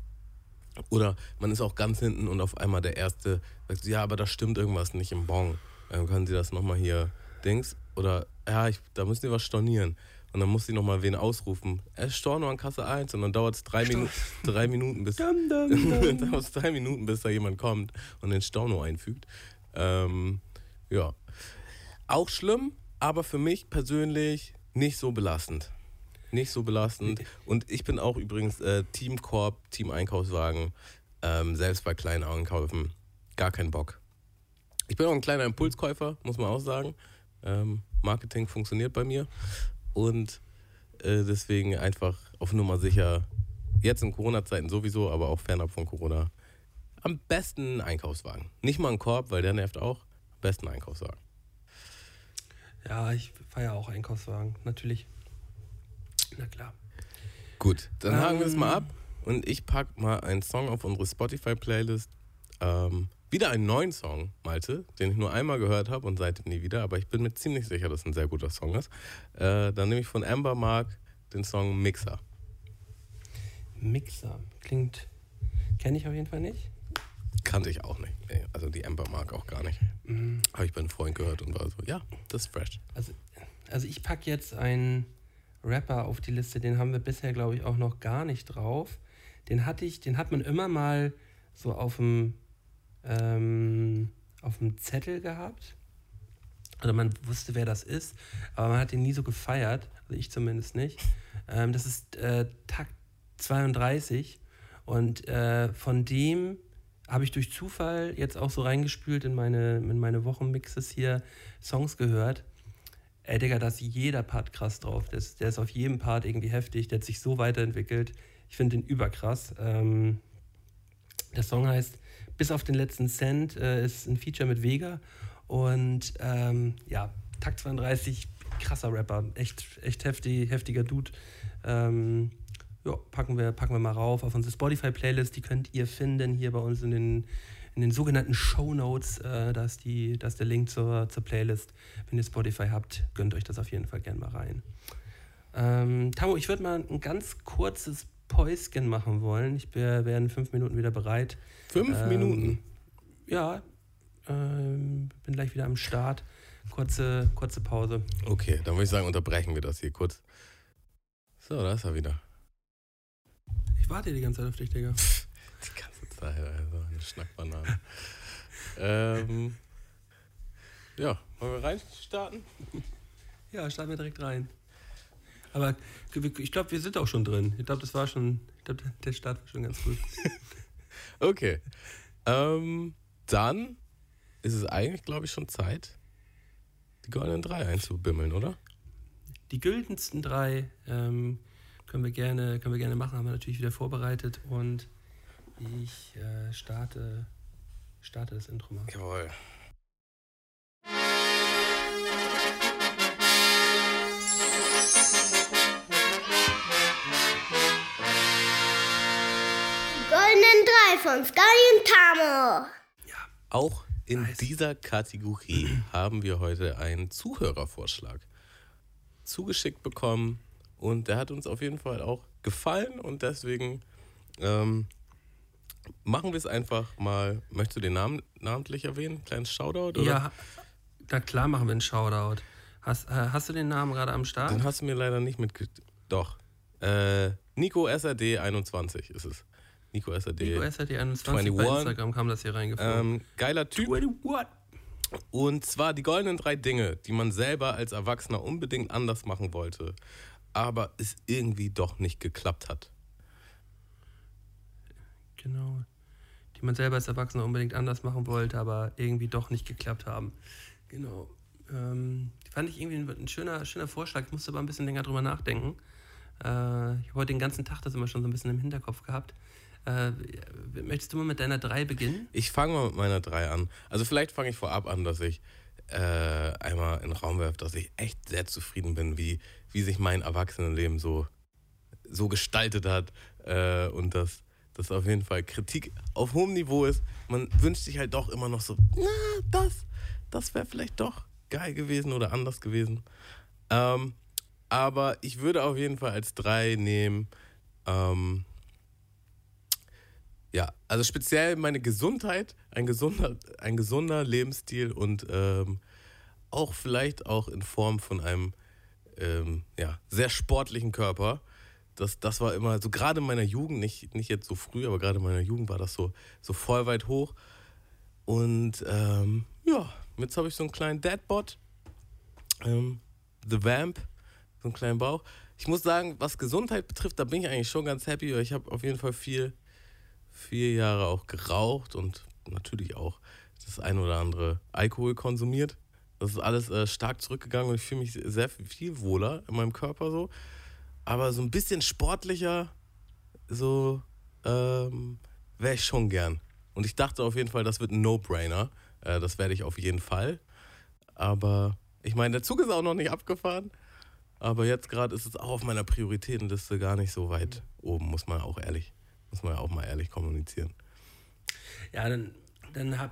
Oder man ist auch ganz hinten und auf einmal der Erste sagt, ja, aber da stimmt irgendwas nicht im Bon. Ähm, können Sie das nochmal hier, Dings? Oder, ja, ich, da müssen Sie was stornieren. Und dann muss sie nochmal wen ausrufen. Er ist Storno an Kasse 1 und dann dauert es drei, Minu drei Minuten, bis Dum, dum, dum. es drei Minuten, bis da jemand kommt und den Storno einfügt. Ähm, ja. Auch schlimm, aber für mich persönlich nicht so belastend. Nicht so belastend. Und ich bin auch übrigens äh, Team Team Einkaufswagen, ähm, selbst bei kleinen Einkäufen. Gar keinen Bock. Ich bin auch ein kleiner Impulskäufer, muss man auch sagen. Ähm, Marketing funktioniert bei mir. Und äh, deswegen einfach auf Nummer sicher, jetzt in Corona-Zeiten sowieso, aber auch fernab von Corona, am besten einen Einkaufswagen. Nicht mal einen Korb, weil der nervt auch. Am besten einen Einkaufswagen. Ja, ich feiere auch Einkaufswagen, natürlich. Na klar. Gut, dann haken wir das mal Ähm. ab und ich pack mal einen Song auf unsere Spotify-Playlist. Ähm, wieder einen neuen Song, Malte, den ich nur einmal gehört habe und seitdem nie wieder, aber ich bin mir ziemlich sicher, dass es ein sehr guter Song ist. Äh, dann nehme ich von Amber Mark den Song Mixer. Mixer. Klingt. Kenne ich auf jeden Fall nicht. Kannte ich auch nicht. Nee, also die Amber Mark auch gar nicht. Habe ich bei einem Freund gehört und war so, ja, das ist fresh. Also, also ich packe jetzt einen Rapper auf die Liste, den haben wir bisher, glaube ich, auch noch gar nicht drauf. Den hatte ich, den hat man immer mal so auf dem, ähm, auf dem Zettel gehabt. Oder man wusste, wer das ist, aber man hat ihn nie so gefeiert, also ich zumindest nicht. Ähm, das ist äh, Takt 32 und äh, von dem habe ich durch Zufall jetzt auch so reingespült in meine, in meine Wochenmixes hier Songs gehört. Ey, Digga, da ist jeder Part krass drauf. Der ist, der ist auf jedem Part irgendwie heftig. Der hat sich so weiterentwickelt. Ich finde den überkrass. Ähm, der Song heißt Bis auf den letzten Cent, äh, ist ein Feature mit Vega. Und ähm, ja, Takt 32, krasser Rapper. Echt, echt heftig, heftiger Dude. Ähm, ja, packen wir, packen wir mal rauf auf unsere Spotify-Playlist. Die könnt ihr finden hier bei uns in den, in den sogenannten Show Notes. Äh, da, ist die, da ist der Link zur, zur Playlist. Wenn ihr Spotify habt, gönnt euch das auf jeden Fall gern mal rein. Ähm, Tamo, ich würde mal ein ganz kurzes Päuschen machen wollen. Ich wäre wär in fünf Minuten wieder bereit. Fünf Ähm, Minuten. Ja, ähm, bin gleich wieder am Start. Kurze, kurze Pause. Okay, dann würde ich sagen, unterbrechen wir das hier kurz. So, da ist er wieder. Warte die ganze Zeit auf dich, Digga. Die ganze Zeit, also eine Schnackbanane. ähm, ja, wollen wir reinstarten? Ja, starten wir direkt rein. Aber ich glaube, wir sind auch schon drin. Ich glaube, das war schon, ich glaube, der Start war schon ganz gut. Okay. Ähm, dann ist es eigentlich, glaube ich, schon Zeit, die goldenen drei einzubimmeln, oder? Die güldensten drei ähm, können, wir gerne, können wir gerne machen, haben wir natürlich wieder vorbereitet und ich äh, starte, starte das Intro mal. Jawohl. Goldenen Drei von Sky und Tamo. Auch in Nice. dieser Kategorie haben wir heute einen Zuhörervorschlag zugeschickt bekommen und der hat uns auf jeden Fall auch gefallen und deswegen ähm, machen wir es einfach mal. Möchtest du den Namen namentlich erwähnen? Kleines Shoutout? Oder? Ja, na klar machen wir einen Shoutout. Hast, äh, hast du den Namen gerade am Start? Den hast du mir leider nicht mitge... Doch. Äh, Nico SRD 21 ist es. Nico SRD. Nico SRT 21 bei 21. Instagram kam das hier reingeflogen. Ähm, geiler Typ. What? Und zwar die goldenen drei Dinge, die man selber als Erwachsener unbedingt anders machen wollte, aber es irgendwie doch nicht geklappt hat. Genau. Die man selber als Erwachsener unbedingt anders machen wollte, aber irgendwie doch nicht geklappt haben. Genau. Ähm, fand ich irgendwie ein, ein schöner, schöner Vorschlag. Ich musste aber ein bisschen länger drüber nachdenken. Äh, ich habe heute den ganzen Tag das immer schon so ein bisschen im Hinterkopf gehabt. Äh, möchtest du mal mit deiner 3 beginnen? Ich fange mal mit meiner drei an. Also vielleicht fange ich vorab an, dass ich äh, einmal in den Raum werfe, dass ich echt sehr zufrieden bin, wie, wie sich mein Erwachsenenleben so, so gestaltet hat äh, und dass das auf jeden Fall Kritik auf hohem Niveau ist. Man wünscht sich halt doch immer noch so, na, das, das wäre vielleicht doch geil gewesen oder anders gewesen. Ähm, aber ich würde auf jeden Fall als drei nehmen, ähm, ja, also speziell meine Gesundheit, ein gesunder, ein gesunder Lebensstil und ähm, auch vielleicht auch in Form von einem ähm, ja, sehr sportlichen Körper. Das, das war immer, so gerade in meiner Jugend, nicht, nicht jetzt so früh, aber gerade in meiner Jugend war das so, so voll weit hoch. Und ähm, ja, jetzt habe ich so einen kleinen Deadbot, ähm, The Vamp, so einen kleinen Bauch. Ich muss sagen, was Gesundheit betrifft, da bin ich eigentlich schon ganz happy, ich habe auf jeden Fall viel, vier Jahre auch geraucht und natürlich auch das ein oder andere Alkohol konsumiert. Das ist alles äh, stark zurückgegangen und ich fühle mich sehr viel wohler in meinem Körper so. Aber so ein bisschen sportlicher, so ähm, wäre ich schon gern. Und ich dachte auf jeden Fall, das wird ein No-Brainer. Äh, das werde ich auf jeden Fall. Aber ich meine, der Zug ist auch noch nicht abgefahren. Aber jetzt gerade ist es auch auf meiner Prioritätenliste gar nicht so weit oben, muss man auch ehrlich, muss man auch mal ehrlich kommunizieren. Ja, dann, dann hab,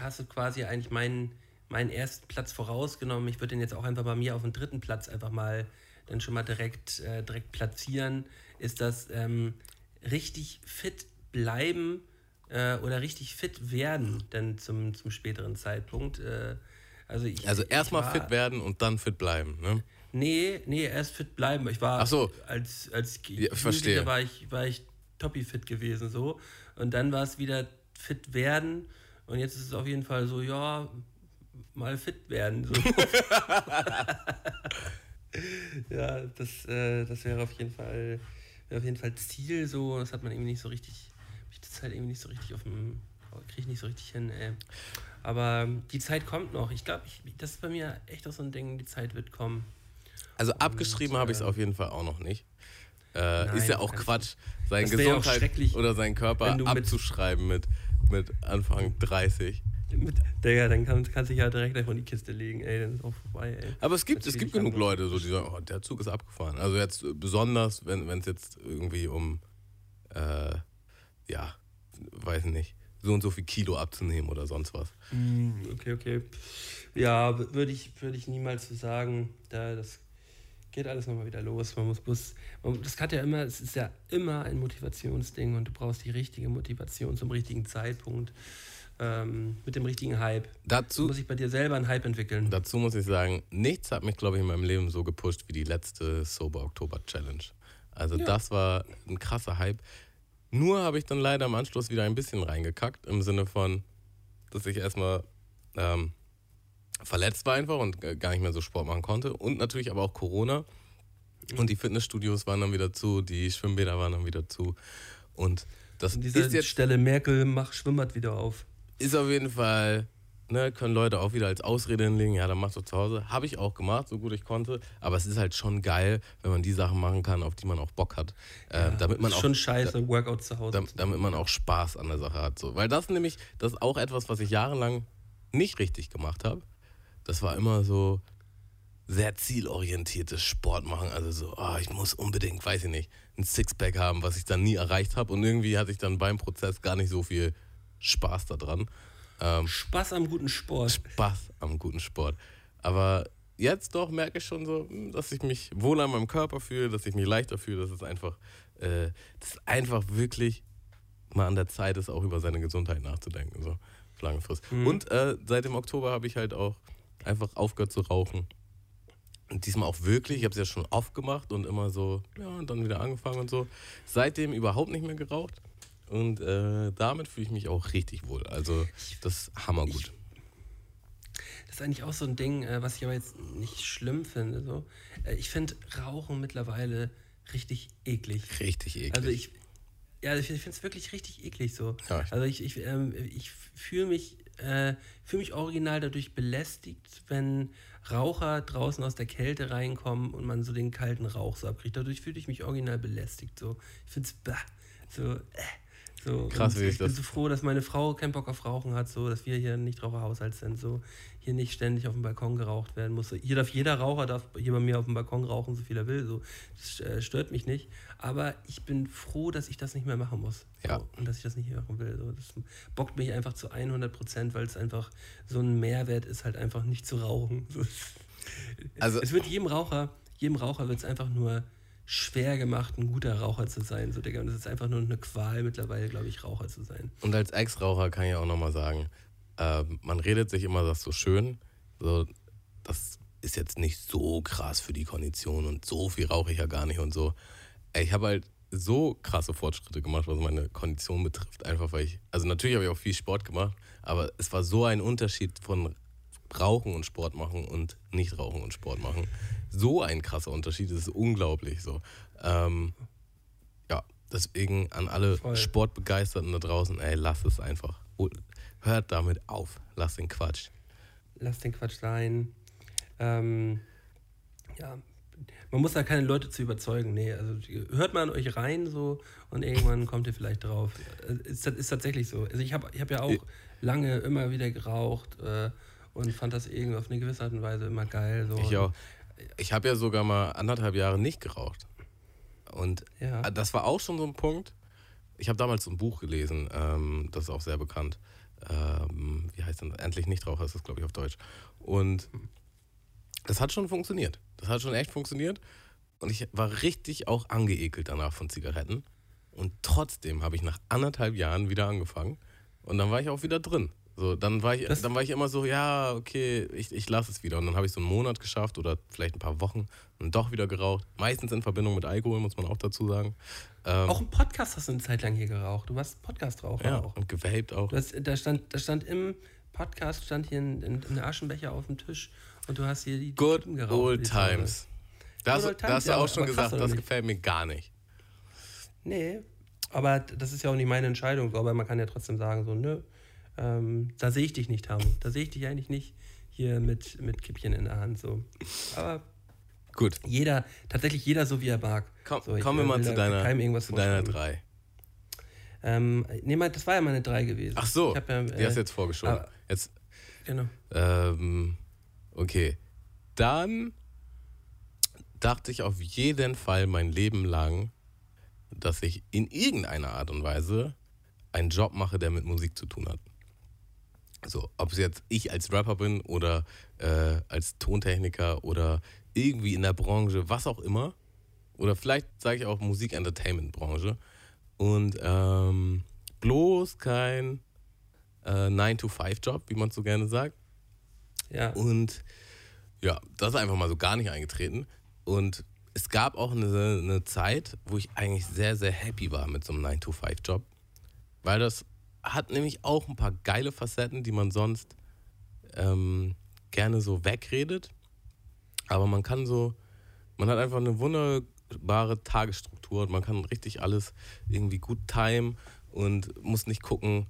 hast du quasi eigentlich meinen, meinen ersten Platz vorausgenommen. Ich würde den jetzt auch einfach bei mir auf den dritten Platz einfach mal dann schon mal direkt, äh, direkt platzieren. Ist das ähm, richtig fit bleiben äh, oder richtig fit werden dann zum, zum späteren Zeitpunkt? Äh, also ich, Also erstmal fit werden und dann fit bleiben. Ne? Nee, nee, erst fit bleiben. Ich war Ach so. als, als Ja. Jugendlicher war ich, war ich toppi fit gewesen so. Und dann war es wieder fit werden. Und jetzt ist es auf jeden Fall so, ja, mal fit werden. So. ja, das, äh, das wäre auf jeden Fall wäre auf jeden Fall Ziel so. Das hat man irgendwie nicht so richtig, ich die Zeit irgendwie nicht so richtig auf dem, kriege ich nicht so richtig hin, ey. Aber die Zeit kommt noch. Ich glaube, ich, das ist bei mir echt auch so ein Ding, die Zeit wird kommen. Also abgeschrieben habe ich es auf jeden Fall auch noch nicht. Äh, Nein, ist ja das auch Quatsch, das ja auch Gesundheit schrecklich, oder seinen Körper du mit- abzuschreiben mit, mit Anfang 30. Mit, Digga, dann kann, kannst du dich ja direkt einfach in die Kiste legen, ey, dann ist auch vorbei, ey. Aber es gibt, es gibt genug Leute, so, die sagen, oh, der Zug ist abgefahren. Also jetzt äh, besonders, wenn es jetzt irgendwie um, äh, ja, weiß nicht, so und so viel Kilo abzunehmen oder sonst was. Mm, Okay, okay. Ja, würde ich, würde ich niemals so sagen. Da, das geht alles nochmal wieder los. Man muss bloß, man, das hat ja immer, es ist ja immer ein Motivationsding und du brauchst die richtige Motivation zum richtigen Zeitpunkt. Ähm, mit dem richtigen Hype. Dazu, muss ich bei dir selber einen Hype entwickeln. dazu muss ich sagen, nichts hat mich, glaube ich, in meinem Leben so gepusht wie die letzte Sober Oktober Challenge. Also das war ein krasser Hype. Nur habe ich dann leider im Anschluss wieder ein bisschen reingekackt, im Sinne von, dass ich erstmal ähm, verletzt war einfach und gar nicht mehr so Sport machen konnte. Und natürlich aber auch Corona. Und die Fitnessstudios waren dann wieder zu, die Schwimmbäder waren dann wieder zu. Und das An dieser ist jetzt Stelle Merkel macht Schwimmbad wieder auf. Ist auf jeden Fall, ne, können Leute auch wieder als Ausrede hinlegen, ja, dann mach doch zu Hause. Habe ich auch gemacht, so gut ich konnte. Aber es ist halt schon geil, wenn man die Sachen machen kann, auf die man auch Bock hat. Ähm, damit man ist auch, schon scheiße, Workouts zu Hause. damit, damit man auch Spaß an der Sache hat. So. Weil das nämlich, das ist auch etwas, was ich jahrelang nicht richtig gemacht habe. Das war immer so sehr zielorientiertes Sport machen. Also so, ah, ich muss unbedingt, weiß ich nicht, ein Sixpack haben, was ich dann nie erreicht habe. Und irgendwie hatte ich dann beim Prozess gar nicht so viel Spaß daran. Ähm, Spaß am guten Sport. Spaß am guten Sport. Aber jetzt doch merke ich schon so, hm, dass ich mich wohl an meinem Körper fühle, dass ich mich leichter fühle, dass es einfach, äh, dass es einfach wirklich mal an der Zeit ist, auch über seine Gesundheit nachzudenken, so lange Frist. Und äh, seit dem Oktober habe ich halt auch einfach aufgehört zu rauchen. Und diesmal auch wirklich, ich habe es ja schon oft gemacht und immer so, ja, und dann wieder angefangen und so. Seitdem überhaupt nicht mehr geraucht. Und äh, damit fühle ich mich auch richtig wohl. Also, das ist hammergut. Das ist eigentlich auch so ein Ding, äh, was ich aber jetzt nicht schlimm finde. So. Äh, Ich finde Rauchen mittlerweile richtig eklig. Richtig eklig. Also ich, ja, ich finde es wirklich richtig eklig so. Ja, ich- also ich, ich, ähm, ich fühle mich, äh, fühl mich original dadurch belästigt, wenn Raucher draußen aus der Kälte reinkommen und man so den kalten Rauch so abkriegt. Dadurch fühle ich mich original belästigt. So. Ich finde es so, äh, So, Krass, und wie ich ich bin das- so froh, dass meine Frau keinen Bock auf Rauchen hat, so dass wir hier nicht Raucherhaushalt sind, so hier nicht ständig auf dem Balkon geraucht werden muss. Hier darf jeder Raucher darf hier bei mir auf dem Balkon rauchen, so viel er will. So, das äh, stört mich nicht. Aber ich bin froh, dass ich das nicht mehr machen muss. So, Ja. Und dass ich das nicht mehr machen will. So, das bockt mich einfach zu 100 Prozent, weil es einfach so ein Mehrwert ist, halt einfach nicht zu rauchen. So, Also- es wird jedem Raucher, jedem Raucher wird es einfach nur schwer gemacht, ein guter Raucher zu sein. So, Digga. Und es ist einfach nur eine Qual mittlerweile, glaube ich, Raucher zu sein. Und als Ex-Raucher kann ich auch nochmal sagen, ähm, man redet sich immer das so schön, so, das ist jetzt nicht so krass für die Kondition und so viel rauche ich ja gar nicht und so. Ich habe halt so krasse Fortschritte gemacht, was meine Kondition betrifft, einfach weil ich, also natürlich habe ich auch viel Sport gemacht, aber es war so ein Unterschied von Rauchen und Sport machen und nicht rauchen und Sport machen. So ein krasser Unterschied, das ist unglaublich so. Ähm, ja, deswegen an alle Voll. Sportbegeisterten da draußen, ey, lasst es einfach. Hört damit auf. Lasst den Quatsch. Lasst den Quatsch sein. Ähm, ja, man muss da keine Leute zu überzeugen. Nee, also hört mal an euch rein so und irgendwann kommt ihr vielleicht drauf. Äh, Ist, ist tatsächlich so. Also ich habe ich hab ja auch lange immer wieder geraucht äh, und fand das irgendwie auf eine gewisse Art und Weise immer geil. So. Ich auch. Ich habe ja sogar mal anderthalb Jahre nicht geraucht. Und Ja. das war auch schon so ein Punkt. Ich habe damals so ein Buch gelesen, ähm, das ist auch sehr bekannt. Ähm, wie heißt denn das? Endlich Nichtraucher ist das, glaube ich, auf Deutsch. Und das hat schon funktioniert. Das hat schon echt funktioniert. Und ich war richtig auch angeekelt danach von Zigaretten. Und trotzdem habe ich nach anderthalb Jahren wieder angefangen. Und dann war ich auch wieder drin. So, dann war ich, Das- dann war ich immer so, ja, okay, ich, ich lasse es wieder. Und dann habe ich so einen Monat geschafft oder vielleicht ein paar Wochen und doch wieder geraucht. Meistens in Verbindung mit Alkohol, muss man auch dazu sagen. Ähm, Auch im Podcast hast du eine Zeit lang hier geraucht. Du warst Podcast-Raucher ja, auch. und gewaped auch. Du hast, da, stand, da stand im Podcast stand hier ein, ein, ein Aschenbecher auf dem Tisch und du hast hier die Good Typen geraucht, old times. Das, Good old das times, hast du ja, auch schon gesagt, das gefällt mir gar nicht. Nee, aber das ist ja auch nicht meine Entscheidung, aber man kann ja trotzdem sagen, so, nö, ähm, da sehe ich dich nicht, Tamu. Da sehe ich dich eigentlich nicht hier mit, mit Kippchen in der Hand. So. Aber Gut, jeder, tatsächlich jeder so wie er mag. komm, so, kommen wir äh, mal zu deiner, zu deiner drei. Ähm, nee, das war ja meine drei gewesen. Ach so, ja, die hast du äh, jetzt vorgeschoben. aber- Jetzt, Genau. ähm, okay. Dann dachte ich auf jeden Fall mein Leben lang, dass ich in irgendeiner Art und Weise einen Job mache, der mit Musik zu tun hat. So, ob es jetzt ich als Rapper bin oder äh, als Tontechniker oder irgendwie in der Branche, was auch immer. Oder vielleicht sage ich auch Musik-Entertainment-Branche. Und ähm, bloß kein äh, 9-to-5-Job, wie man so gerne sagt. Ja. Und ja, das ist einfach mal so gar nicht eingetreten. Und es gab auch eine, eine Zeit, wo ich eigentlich sehr, sehr happy war mit so einem 9-to-5-Job. Weil das hat nämlich auch ein paar geile Facetten, die man sonst ähm, gerne so wegredet. Aber man kann so, man hat einfach eine wunderbare Tagesstruktur und man kann richtig alles irgendwie gut timen und muss nicht gucken,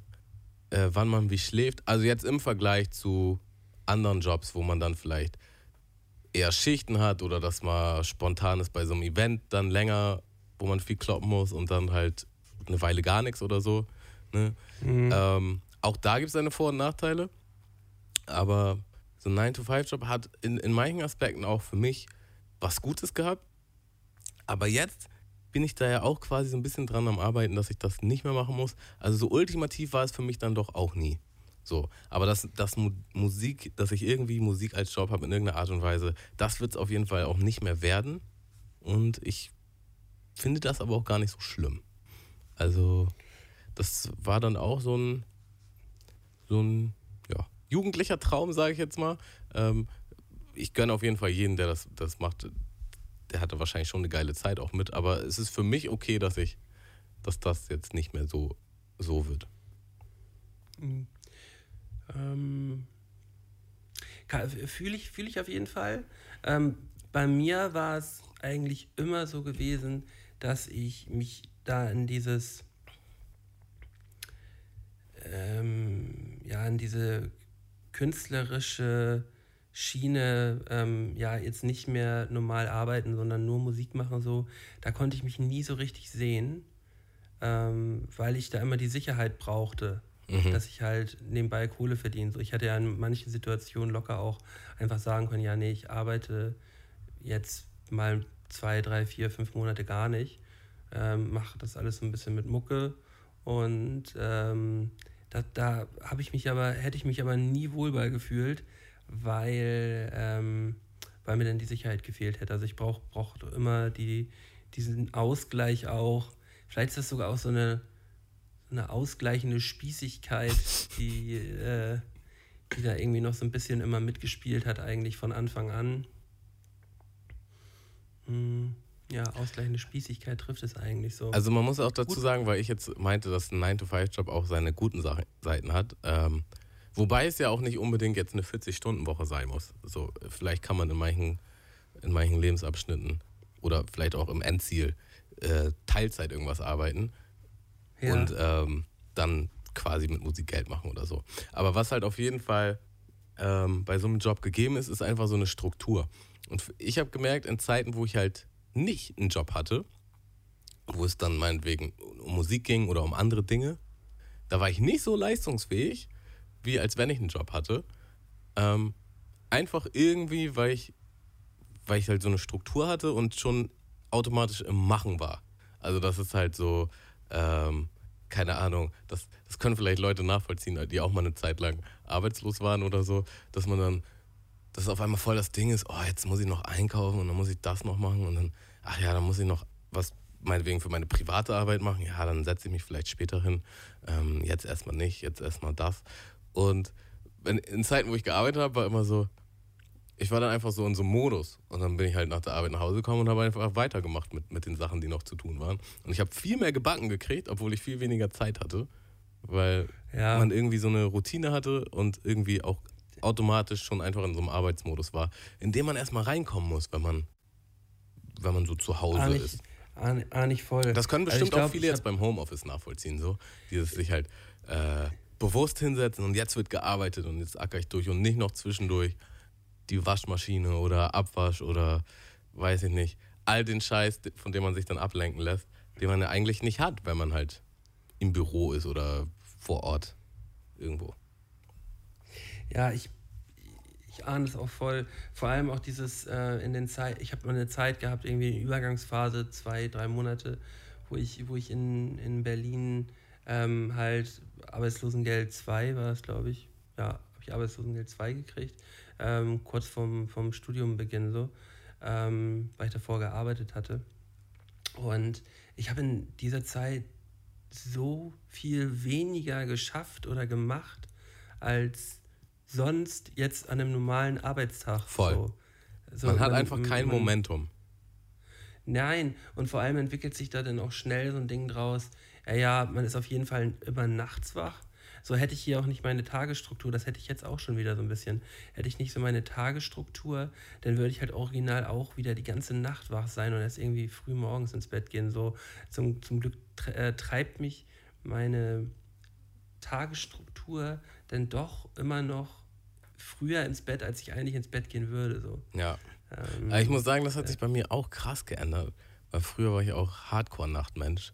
äh, wann man wie schläft. Also jetzt im Vergleich zu anderen Jobs, wo man dann vielleicht eher Schichten hat oder dass man spontan ist bei so einem Event dann länger, wo man viel kloppen muss und dann halt eine Weile gar nichts oder so. Ne? Ähm, auch da gibt es seine Vor- und Nachteile. Aber so ein 9-to-5-Job hat in, in manchen Aspekten auch für mich was Gutes gehabt. Aber jetzt bin ich da ja auch quasi so ein bisschen dran am Arbeiten, dass ich das nicht mehr machen muss. Also so ultimativ war es für mich dann doch auch nie. So, aber das, das Mu- Musik, dass ich irgendwie Musik als Job habe in irgendeiner Art und Weise, das wird es auf jeden Fall auch nicht mehr werden. Und ich finde das aber auch gar nicht so schlimm. Also, das war dann auch so ein, so ein ja, jugendlicher Traum, sage ich jetzt mal. Ähm, ich gönne auf jeden Fall jeden, der das, das macht. Der hatte wahrscheinlich schon eine geile Zeit auch mit, aber es ist für mich okay, dass ich, dass das jetzt nicht mehr so, so wird. Ähm, Fühle ich, fühl ich auf jeden Fall. Ähm, bei mir war es eigentlich immer so gewesen, dass ich mich da in dieses, ähm, ja, in diese künstlerische Schiene, ähm, ja, jetzt nicht mehr normal arbeiten, sondern nur Musik machen, so, da konnte ich mich nie so richtig sehen. ähm, weil ich da immer die Sicherheit brauchte, dass ich halt nebenbei Kohle verdiene. So, ich hätte ja in manchen Situationen locker auch einfach sagen können, ja, nee, ich arbeite jetzt mal zwei, drei, vier, fünf Monate gar nicht, ähm, mache das alles so ein bisschen mit Mucke und ähm, da, da habe ich mich aber, hätte ich mich aber nie wohl bei gefühlt, weil, ähm, weil mir dann die Sicherheit gefehlt hätte. Also ich brauche brauch immer die, diesen Ausgleich auch. Vielleicht ist das sogar auch so eine, eine ausgleichende Spießigkeit, die, äh, die da irgendwie noch so ein bisschen immer mitgespielt hat, eigentlich von Anfang an. Hm, ja, ausgleichende Spießigkeit trifft es eigentlich so. Also man muss auch dazu sagen, weil ich jetzt meinte, dass ein 9-to-5-Job auch seine guten Sachen, Seiten hat. Ähm, wobei es ja auch nicht unbedingt jetzt eine 40-Stunden-Woche sein muss. So, vielleicht kann man in manchen, in manchen Lebensabschnitten oder vielleicht auch im Endziel äh, Teilzeit irgendwas arbeiten ja. und ähm, dann quasi mit Musik Geld machen oder so. Aber was halt auf jeden Fall ähm, bei so einem Job gegeben ist, ist einfach so eine Struktur. Und ich habe gemerkt, in Zeiten, wo ich halt nicht einen Job hatte, wo es dann meinetwegen um Musik ging oder um andere Dinge, da war ich nicht so leistungsfähig, wie als wenn ich einen Job hatte. Ähm, einfach irgendwie, weil ich, weil ich halt so eine Struktur hatte und schon automatisch im Machen war. Also das ist halt so, ähm, keine Ahnung, das, das können vielleicht Leute nachvollziehen, die auch mal eine Zeit lang arbeitslos waren oder so, dass man dann, dass auf einmal voll das Ding ist, oh, jetzt muss ich noch einkaufen und dann muss ich das noch machen und dann, ach ja, dann muss ich noch was meinetwegen für meine private Arbeit machen, ja, dann setze ich mich vielleicht später hin, ähm, jetzt erstmal nicht, jetzt erstmal das. Und wenn, in Zeiten, wo ich gearbeitet habe, war immer so, ich war dann einfach so in so einem Modus. Und dann bin ich halt nach der Arbeit nach Hause gekommen und habe einfach weitergemacht mit, mit den Sachen, die noch zu tun waren. Und ich habe viel mehr gebacken gekriegt, obwohl ich viel weniger Zeit hatte. Weil Ja. man irgendwie so eine Routine hatte und irgendwie auch automatisch schon einfach in so einem Arbeitsmodus war, in dem man erstmal reinkommen muss, wenn man, wenn man so zu Hause ah, ist. nicht, ah, ah, nicht voll. Das können Also ich bestimmt auch glaub, viele ich jetzt beim Homeoffice nachvollziehen, so. Dieses sich halt äh, bewusst hinsetzen und jetzt wird gearbeitet und jetzt acker ich durch und nicht noch zwischendurch die Waschmaschine oder Abwasch oder weiß ich nicht. All den Scheiß, von dem man sich dann ablenken lässt, den man ja eigentlich nicht hat, wenn man halt im Büro ist oder vor Ort irgendwo. Ja, ich, ich ahne es auch voll. Vor allem auch dieses äh, in den Zeit, ich habe mal eine Zeit gehabt, irgendwie eine Übergangsphase, zwei, drei Monate, wo ich, wo ich in, in Berlin ähm, halt Arbeitslosengeld 2 war es, glaube ich. Ja, habe ich Arbeitslosengeld 2 gekriegt, ähm, kurz vorm, vorm Studiumbeginn so, ähm, weil ich davor gearbeitet hatte. Und ich habe in dieser Zeit so viel weniger geschafft oder gemacht als sonst jetzt an einem normalen Arbeitstag. Voll. So. So, man hat einfach kein man- Momentum. Nein, und vor allem entwickelt sich da dann auch schnell so ein Ding draus. Ja, ja, man ist auf jeden Fall immer nachts wach. So hätte ich hier auch nicht meine Tagesstruktur, das hätte ich jetzt auch schon wieder so ein bisschen. Hätte ich nicht so meine Tagesstruktur, dann würde ich halt original auch wieder die ganze Nacht wach sein und erst irgendwie früh morgens ins Bett gehen. So zum, zum Glück äh, treibt mich meine Tagesstruktur dann doch immer noch früher ins Bett, als ich eigentlich ins Bett gehen würde. So. Ja. Ähm, ich muss sagen, das hat sich bei mir auch krass geändert. Weil früher war ich auch Hardcore-Nachtmensch.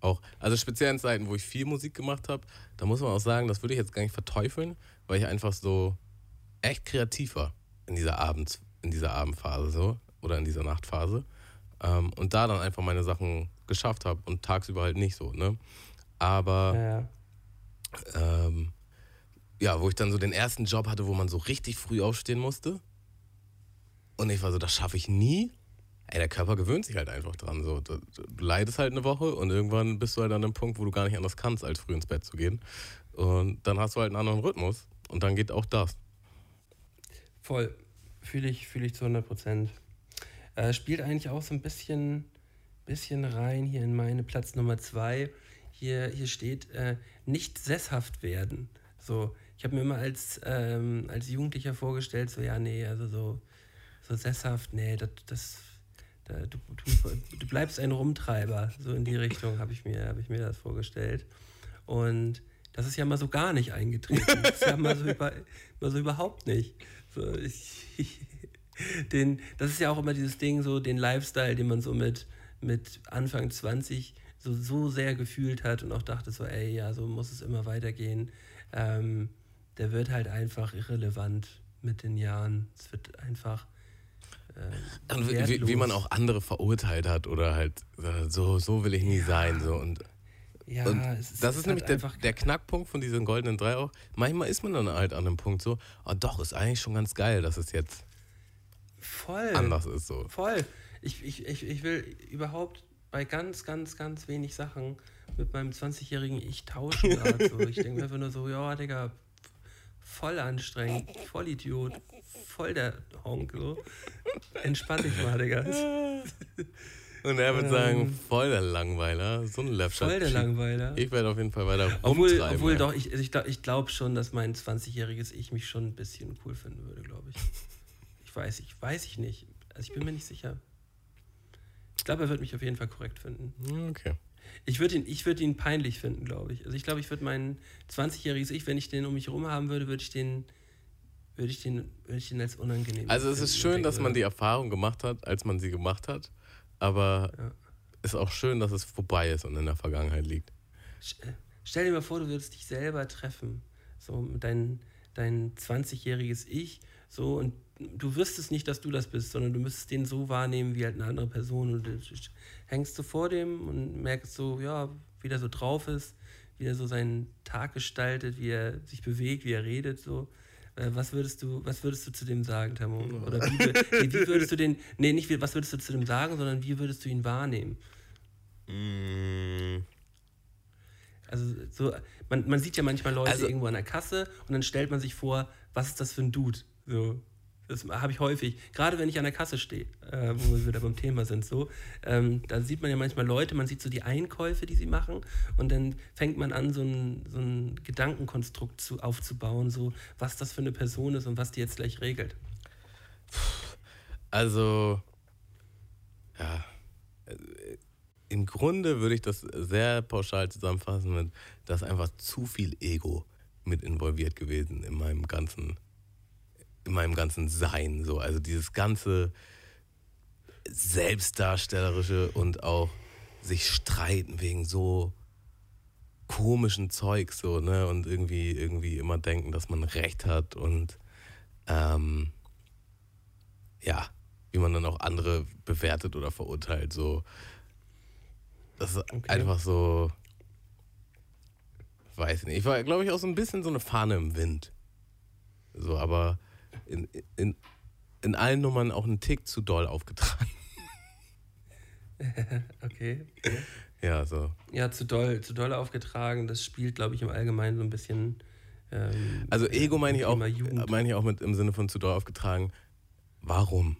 Auch, also speziell in Zeiten, wo ich viel Musik gemacht habe, da muss man auch sagen, das würde ich jetzt gar nicht verteufeln, weil ich einfach so echt kreativ war in dieser Abends, in dieser Abendphase so oder in dieser Nachtphase. Ähm, und da dann einfach meine Sachen geschafft habe und tagsüber halt nicht so, ne? Aber ja, ja. ähm, ja, wo ich dann so den ersten Job hatte, wo man so richtig früh aufstehen musste. Und ich war so, das schaffe ich nie. Ey, der Körper gewöhnt sich halt einfach dran. So. Du, du leidest halt eine Woche und irgendwann bist du halt an einem Punkt, wo du gar nicht anders kannst, als früh ins Bett zu gehen. Und dann hast du halt einen anderen Rhythmus und dann geht auch das. Voll. Fühle ich, fühle ich zu 100 Prozent. Äh, spielt eigentlich auch so ein bisschen, bisschen rein hier in meine Platz Nummer zwei. Hier, hier steht, äh, nicht sesshaft werden. So, ich habe mir immer als, ähm, als Jugendlicher vorgestellt, so, ja, nee, also so, so sesshaft, nee, das, das da, du, du, du bleibst ein Rumtreiber. So in die Richtung habe ich, mir- hab ich mir das vorgestellt. Und das ist ja mal so gar nicht eingetreten. Das ist ja mal so, über, mal so überhaupt nicht. So, ich, den, das ist ja auch immer dieses Ding, so den Lifestyle, den man so mit, mit Anfang 20 so, so sehr gefühlt hat und auch dachte so, ey, ja, so muss es immer weitergehen. Ähm, der wird halt einfach irrelevant mit den Jahren. Es wird einfach. Ähm, Und wie, wie, man auch andere verurteilt hat oder halt äh, so, so will ich nie sein. So. Und, Ja, und es ist, das es ist hat nämlich der, einfach. der Knackpunkt von diesem goldenen Drei auch. Manchmal ist man dann halt an einem Punkt so, oh doch, ist eigentlich schon ganz geil, dass es jetzt voll. anders ist. So. Voll. Ich, ich, ich, ich will überhaupt bei ganz, ganz, ganz wenig Sachen mit meinem 20-jährigen Ich tauschen gerade. So. Ich denke mir einfach nur so, ja, Digga, voll anstrengend, voll Idiot, voll der Honk. So. Entspann dich mal, Digga. Und er wird Ähm, sagen, voll der Langweiler, so ein Läppscher. Voll der Langweiler. Ich werde auf jeden Fall weiter Obwohl, obwohl doch, ich, ich, ich glaube schon, dass mein 20-jähriges Ich mich schon ein bisschen cool finden würde, glaube ich. Ich weiß, ich weiß ich nicht. Also ich bin mir nicht sicher. Ich glaube, er wird mich auf jeden Fall korrekt finden. Okay. Ich würde ihn, ich würd ihn peinlich finden, glaube ich. Also ich glaube, ich würde mein 20-jähriges Ich, wenn ich den um mich herum haben würde, würde ich den, würde ich den, würde ich den als unangenehm Also es ist schön, dass man die Erfahrung gemacht hat, als man sie gemacht hat, aber Ja. ist auch schön, dass es vorbei ist und in der Vergangenheit liegt. St- Stell dir mal vor, du würdest dich selber treffen, so mit dein, dein 20-jähriges Ich, so und du wüsstest nicht, dass du das bist, sondern du müsstest den so wahrnehmen wie halt eine andere Person und du hängst so vor dem und merkst so, ja, wie der so drauf ist, wie er so seinen Tag gestaltet, wie er sich bewegt, wie er redet, so. Äh, Was würdest du, was würdest du zu dem sagen, Tamo? Oder wie, nee, wie würdest du den, nee, nicht wie, was würdest du zu dem sagen, sondern wie würdest du ihn wahrnehmen? Mm, Also so, man, man sieht ja manchmal Leute Also- irgendwo an der Kasse und dann stellt man sich vor, was ist das für ein Dude? So, das habe ich häufig. Gerade wenn ich an der Kasse stehe, äh, wo wir wieder beim Thema sind, so, ähm, da sieht man ja manchmal Leute, man sieht so die Einkäufe, die sie machen und dann fängt man an, so ein, so ein Gedankenkonstrukt zu, aufzubauen, so was das für eine Person ist und was die jetzt gleich regelt. Also, ja, äh, im Grunde würde ich das sehr pauschal zusammenfassen mit, dass einfach zu viel Ego mit involviert gewesen in meinem ganzen, in meinem ganzen Sein. So. Also dieses ganze Selbstdarstellerische und auch sich streiten wegen so komischen Zeugs so, ne? Und irgendwie, irgendwie immer denken, dass man Recht hat und ähm, ja, wie man dann auch andere bewertet oder verurteilt. So, das ist Okay. einfach so, weiß nicht. Ich war, glaube ich, auch so ein bisschen so eine Fahne im Wind. So, aber in, in, in allen Nummern auch einen Tick zu doll aufgetragen. Okay. Ja, so. Ja, zu doll, zu doll aufgetragen. Das spielt, glaube ich, im Allgemeinen so ein bisschen. Ähm, Also Ego meine ich auch, meine ich auch mit im Sinne von zu doll aufgetragen. Warum?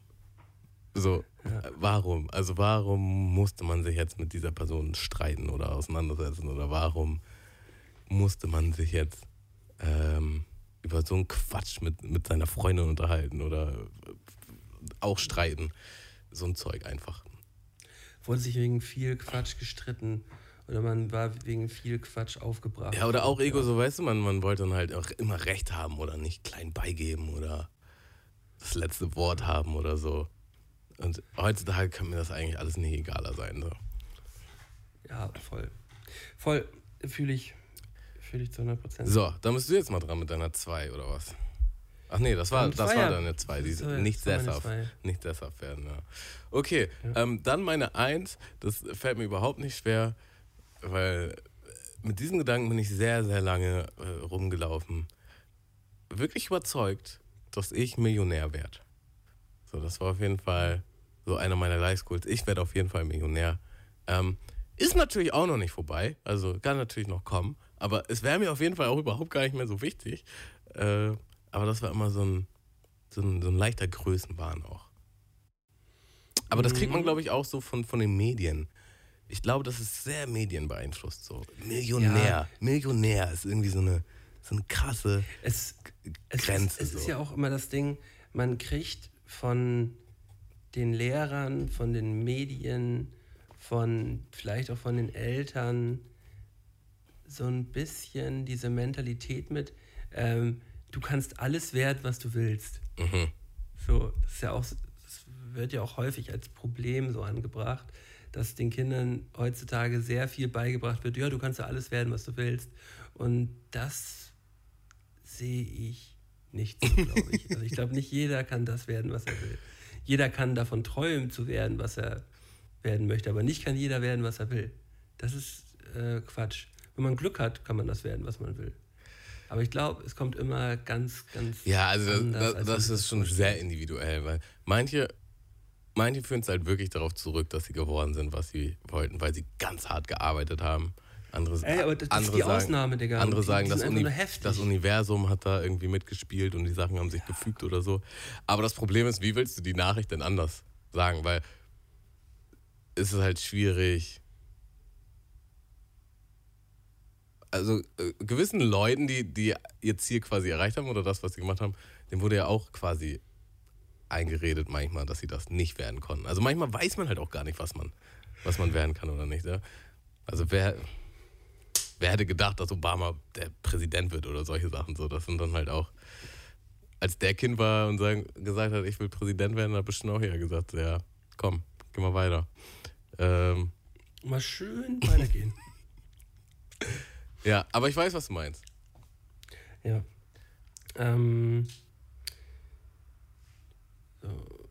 So, Ja. warum? Also warum musste man sich jetzt mit dieser Person streiten oder auseinandersetzen? Oder warum musste man sich jetzt ähm, über so einen Quatsch mit, mit seiner Freundin unterhalten oder auch streiten? So ein Zeug einfach. wurde sich wegen viel Quatsch gestritten oder man war wegen viel Quatsch aufgebracht. Ja, oder auch Ego, so weißt du, man, man wollte dann halt auch immer Recht haben oder nicht klein beigeben oder das letzte Wort haben oder so. Und heutzutage kann mir das eigentlich alles nicht egaler sein. So. Ja, voll. Voll, fühle ich, fühle ich zu 100 Prozent. so, dann bist du jetzt mal dran mit deiner 2 oder was? Ach nee, das war, das war ja. deine 2, die Das war- nicht sesshaft, zwei. nicht sesshaft werden. Ja. Okay, ähm, dann meine 1, das fällt mir überhaupt nicht schwer, weil mit diesem Gedanken bin ich sehr, sehr lange äh, rumgelaufen. Wirklich überzeugt, dass ich Millionär werde. So, das war auf jeden Fall so einer meiner Life Goals. Ich werde auf jeden Fall Millionär. Ähm, ist natürlich auch noch nicht vorbei, also kann natürlich noch kommen, aber es wäre mir auf jeden Fall auch überhaupt gar nicht mehr so wichtig. Äh, aber das war immer so ein, so ein, so ein leichter Größenwahn auch. Aber das kriegt man, glaube ich, auch so von, von den Medien. Ich glaube, das ist sehr medienbeeinflusst. So. Millionär. Ja. Millionär ist irgendwie so eine, so eine krasse Es, es, Grenze. ist, es ist so. ja auch immer das Ding, man kriegt von den Lehrern, von den Medien, von vielleicht auch von den Eltern so ein bisschen diese Mentalität mit, ähm, du kannst alles werden, was du willst. Mhm. So, das ist ja auch, das wird ja auch häufig als Problem so angebracht, dass den Kindern heutzutage sehr viel beigebracht wird. Ja, du kannst ja alles werden, was du willst. Und das sehe ich nicht so, glaube ich. Also ich glaube, nicht jeder kann das werden, was er will. Jeder kann davon träumen zu werden, was er werden möchte, aber nicht kann jeder werden, was er will. Das ist äh, Quatsch. Wenn man Glück hat, kann man das werden, was man will. Aber ich glaube, es kommt immer ganz, ganz. Ja, also das, das, das ist schon sehr individuell, weil manche, manche führen es halt wirklich darauf zurück, dass sie geworden sind, was sie wollten, weil sie ganz hart gearbeitet haben. Andere, Ey, aber das ist andere die sagen, Ausnahme, Digga. Andere Die- sagen, das, Uni das Universum hat da irgendwie mitgespielt und die Sachen haben sich gefügt oder so. Aber das Problem ist, wie willst du die Nachricht denn anders sagen? Weil es ist halt schwierig. Also äh, gewissen Leuten, die, die ihr Ziel quasi erreicht haben oder das, was sie gemacht haben, dem wurde ja auch quasi eingeredet manchmal, dass sie das nicht werden konnten. Also manchmal weiß man halt auch gar nicht, was man, was man werden kann oder nicht. Ja? Also wer, wer hätte gedacht, dass Obama der Präsident wird oder solche Sachen so. Das sind dann halt auch, als der Kind war und sagen, gesagt hat, ich will Präsident werden, hat bestimmt auch jeder gesagt, ja, komm, geh mal weiter. Ähm, Mal schön weitergehen. ja, aber ich weiß, was du meinst. ja. Ähm, so.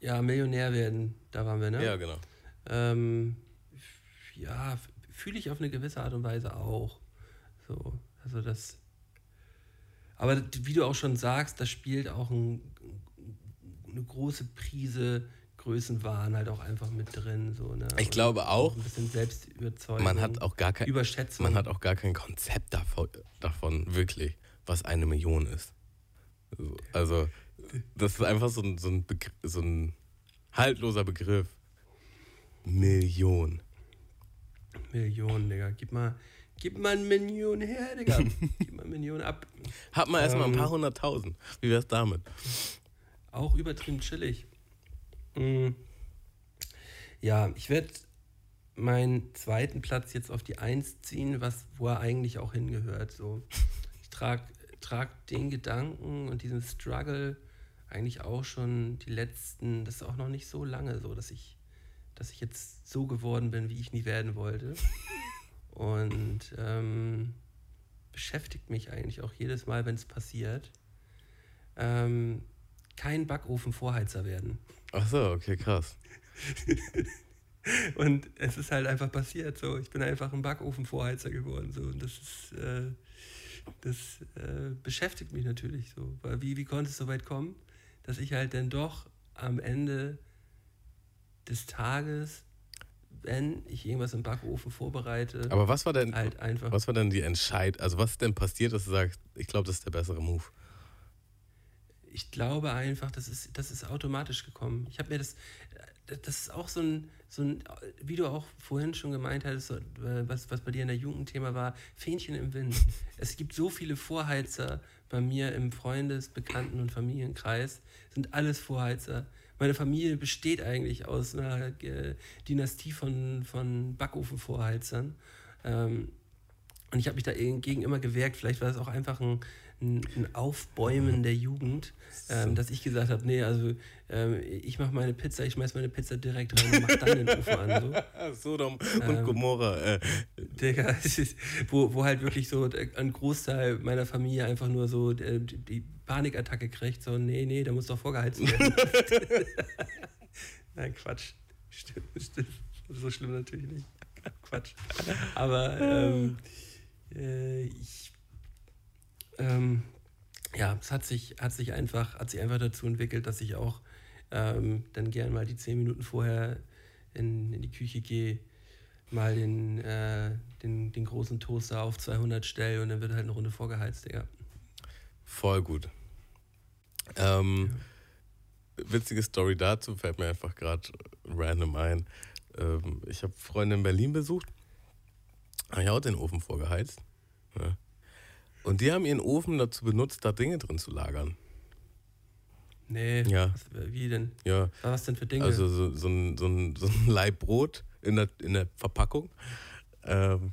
Ja, Millionär werden, da waren wir, ne? Ja, genau. Ähm, ja, fühle ich auf eine gewisse Art und Weise auch. So, also das. Aber wie du auch schon sagst, da spielt auch ein, eine große Prise Größenwahn halt auch einfach mit drin. So, ne? Ich Und glaube auch, Ein bisschen Selbstüberzeugung. Man hat auch gar kein, Überschätzung. man hat auch gar kein Konzept davon, davon wirklich, was eine Million ist. So, Also, das ist einfach so ein, so ein, Begr so ein haltloser Begriff. Million. Millionen, Digga. Gib mal, gib mal eine Million her, Digga. gib mal eine Million ab. Hat man erstmal ein Ähm. paar hunderttausend. Wie wär's damit? Auch übertrieben chillig. Mm. Ja, ich werde meinen zweiten Platz jetzt auf die Eins ziehen, was, wo er eigentlich auch hingehört. So. Ich trage trag den Gedanken und diesen Struggle eigentlich auch schon die letzten, das ist auch noch nicht so lange so, dass ich, dass ich jetzt so geworden bin, wie ich nie werden wollte. Und ähm, beschäftigt mich eigentlich auch jedes Mal, wenn es passiert. Ähm, kein Backofenvorheizer werden. Ach so, okay, krass. Und es ist halt einfach passiert so. Ich bin einfach ein Backofenvorheizer geworden. So. Und das ist, äh, das äh, beschäftigt mich natürlich so. Weil wie, wie konnte es so weit kommen, dass ich halt dann doch am Ende des Tages, wenn ich irgendwas im Backofen vorbereite, Aber was war denn, halt einfach. was war denn die Entscheid, also was ist denn passiert, dass du sagst, ich glaube, das ist der bessere Move? Ich glaube einfach, das ist, das ist automatisch gekommen. Ich habe mir das, äh, das ist auch so ein, so ein, wie du auch vorhin schon gemeint hattest, äh, was, was bei dir in der Jugendthema war, Fähnchen im Wind. Es gibt so viele Vorheizer bei mir im Freundes-, Bekannten- und Familienkreis, sind alles Vorheizer. Meine Familie besteht eigentlich aus einer äh, Dynastie von, von Backofenvorheizern. Ähm, und ich habe mich dagegen immer gewehrt. Vielleicht war das auch einfach ein, ein, Aufbäumen der Jugend, ähm, dass ich gesagt habe, nee, also ähm, ich mache meine Pizza, ich schmeiß meine Pizza direkt rein und mach dann den Ofen an. So. Sodom und Ähm, Gomorra. Äh, Digga, wo, wo halt wirklich so ein Großteil meiner Familie einfach nur so äh, die, die Panikattacke kriegt, so, nee, nee, der muss doch vorgeheizt werden. Nein, Quatsch. Stimmt, stimmt. So schlimm natürlich nicht. Quatsch. Aber ähm, äh, ich, ähm, ja, es hat sich, hat sich einfach, hat sich einfach dazu entwickelt, dass ich auch ähm, dann gern mal die zehn Minuten vorher in, in die Küche gehe, mal den, äh, den, den großen Toaster auf 200 stelle und dann wird halt eine Runde vorgeheizt, Digga. voll gut. Ähm, Witzige Story dazu fällt mir einfach gerade random ein. Ähm, ich habe Freunde in Berlin besucht. Habe ich auch den Ofen vorgeheizt. Ja. Und die haben ihren Ofen dazu benutzt, da Dinge drin zu lagern. Nee, Ja. was, wie denn? Ja, Was denn für Dinge? also so, so, ein, so, ein, so ein Laib Brot in der, in der Verpackung. Ähm,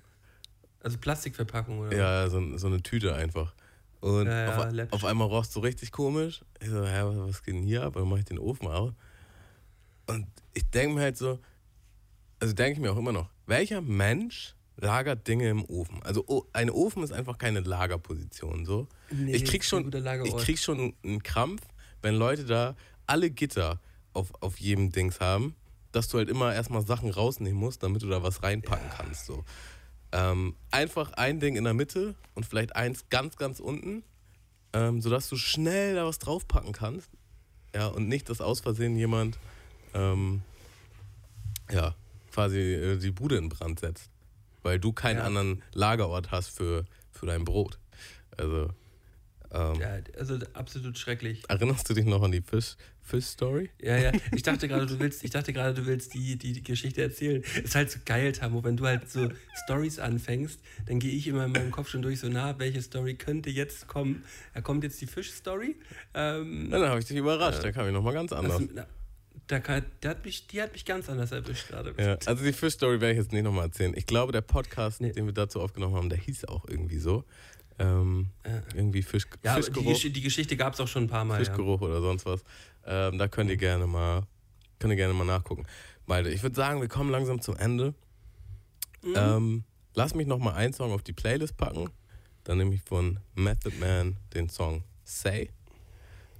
also Plastikverpackung oder? Ja, so, so eine Tüte einfach. Und Ja, ja, auf, läppisch. auf einmal roch es so richtig komisch. Ich so, hä, was geht denn hier ab? Dann mach ich den Ofen auf. Und ich denke mir halt so, also denke ich mir auch immer noch, welcher Mensch lagert Dinge im Ofen? Also o- ein Ofen ist einfach keine Lagerposition. So. Nee, ich krieg schon, ich krieg schon einen Krampf, wenn Leute da alle Gitter auf, auf jedem Dings haben, dass du halt immer erstmal Sachen rausnehmen musst, damit du da was reinpacken kannst. So. Ähm, einfach ein Ding in der Mitte und vielleicht eins ganz, ganz unten, ähm, sodass du schnell da was draufpacken kannst. Ja, und nicht, dass aus Versehen jemand ähm, ja, quasi äh, die Bude in Brand setzt. Weil du keinen Ja. anderen Lagerort hast für, für dein Brot. Also, ähm, Ja, also absolut schrecklich. erinnerst du dich noch an die Fisch, Fish-Story? Ja, ja. Ich dachte gerade, du willst, ich dachte gerade, du willst die, die, die Geschichte erzählen. Ist halt so geil, Tamo, wenn du halt so Stories anfängst, dann gehe ich immer in meinem Kopf schon durch, so na, welche Story könnte jetzt kommen? Da kommt jetzt die Fisch-Story. Ähm, Dann habe ich dich überrascht, da kam ich nochmal ganz anders. also, na, kann, der hat mich, die hat mich ganz anders erwischt gerade. Ja, also die Fish-Story werde ich jetzt nicht nochmal erzählen. Ich glaube, der Podcast, Nee. den wir dazu aufgenommen haben, der hieß auch irgendwie so. Ähm, Ja. Irgendwie Fisch, Ja, die, Fischgeruch, Gesch die Geschichte gab es auch schon ein paar Mal. Ja. Fischgeruch oder sonst was. Ähm, da könnt ihr gerne mal, könnt ihr gerne mal nachgucken. Malte, ich würde sagen, wir kommen langsam zum Ende. Mhm. Ähm, lass mich nochmal einen Song auf die Playlist packen. Dann nehme ich von Method Man den Song Say.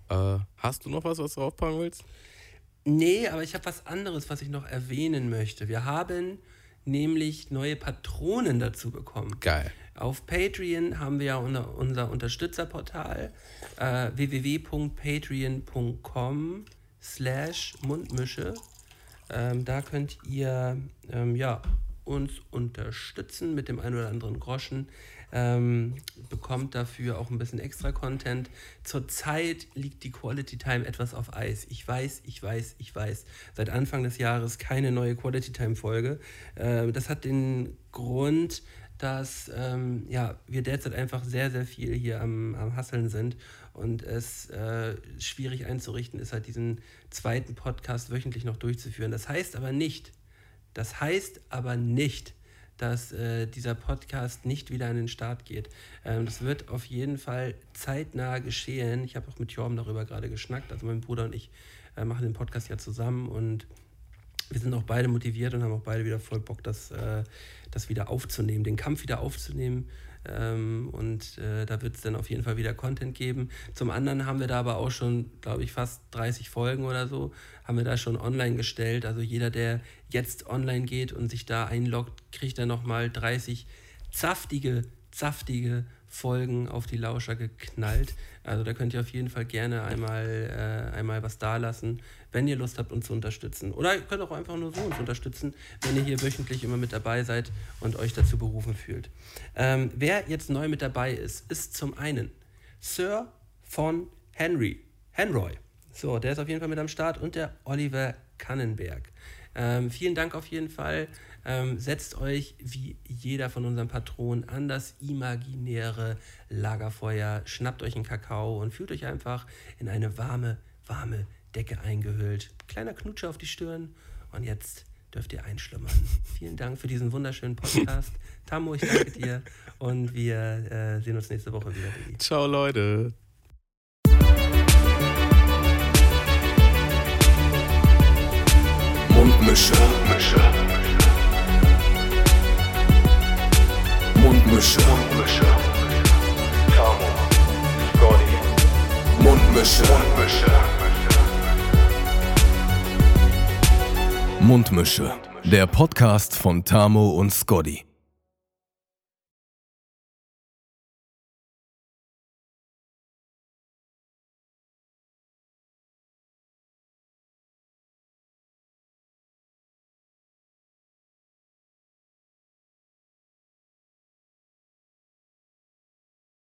Äh, hast du noch was, was du draufpacken willst? Nee, aber ich habe was anderes, was ich noch erwähnen möchte. Wir haben nämlich neue Patronen dazu bekommen. Geil. Auf Patreon haben wir ja unser, unser Unterstützerportal äh, www.patreon.com slash Mundmische. Ähm, da könnt ihr ähm, ja, uns unterstützen mit dem einen oder anderen Groschen. Ähm, bekommt dafür auch ein bisschen extra Content. Zurzeit liegt die Quality Time etwas auf Eis. Ich weiß, ich weiß, ich weiß. Seit Anfang des Jahres keine neue Quality Time Folge. Ähm, das hat den Grund, dass ähm, ja, wir derzeit einfach sehr, sehr viel hier am, am Hasseln sind und es äh, schwierig einzurichten ist, halt diesen zweiten Podcast wöchentlich noch durchzuführen. Das heißt aber nicht, das heißt aber nicht, dass äh, dieser Podcast nicht wieder an den Start geht. Ähm, das wird auf jeden Fall zeitnah geschehen. Ich habe auch mit Jorm darüber gerade geschnackt. Also mein Bruder und ich äh, machen den Podcast ja zusammen und wir sind auch beide motiviert und haben auch beide wieder voll Bock, das, äh, das wieder aufzunehmen, den Kampf wieder aufzunehmen. Ähm, und äh, da wird es dann auf jeden Fall wieder Content geben. Zum anderen haben wir da aber auch schon, glaube ich, fast 30 Folgen oder so, haben wir da schon online gestellt. Also jeder, der jetzt online geht und sich da einloggt, kriegt dann nochmal 30 saftige, saftige Folgen auf die Lauscher geknallt. Also da könnt ihr auf jeden Fall gerne einmal, äh, einmal was dalassen, wenn ihr Lust habt, uns zu unterstützen. Oder ihr könnt auch einfach nur so uns unterstützen, wenn ihr hier wöchentlich immer mit dabei seid und euch dazu berufen fühlt. Ähm, wer jetzt neu mit dabei ist, ist zum einen Sir von Henry, Henroy. So, der ist auf jeden Fall mit am Start und der Oliver Kannenberg. Ähm, vielen Dank auf jeden Fall. Ähm, setzt euch wie jeder von unseren Patronen an das imaginäre Lagerfeuer, schnappt euch einen Kakao und fühlt euch einfach in eine warme, warme Decke eingehüllt. Kleiner Knutscher auf die Stirn und jetzt dürft ihr einschlummern. Vielen Dank für diesen wunderschönen Podcast. Tammo, ich danke dir und wir äh, sehen uns nächste Woche wieder, Diggi. Ciao, Leute. Mundmische. Mundmische. Mundmische. Mundmische. Tamo. Scotty. Mundmische. Mundmische. Mundmische. Der Podcast von Tamo und Scotty.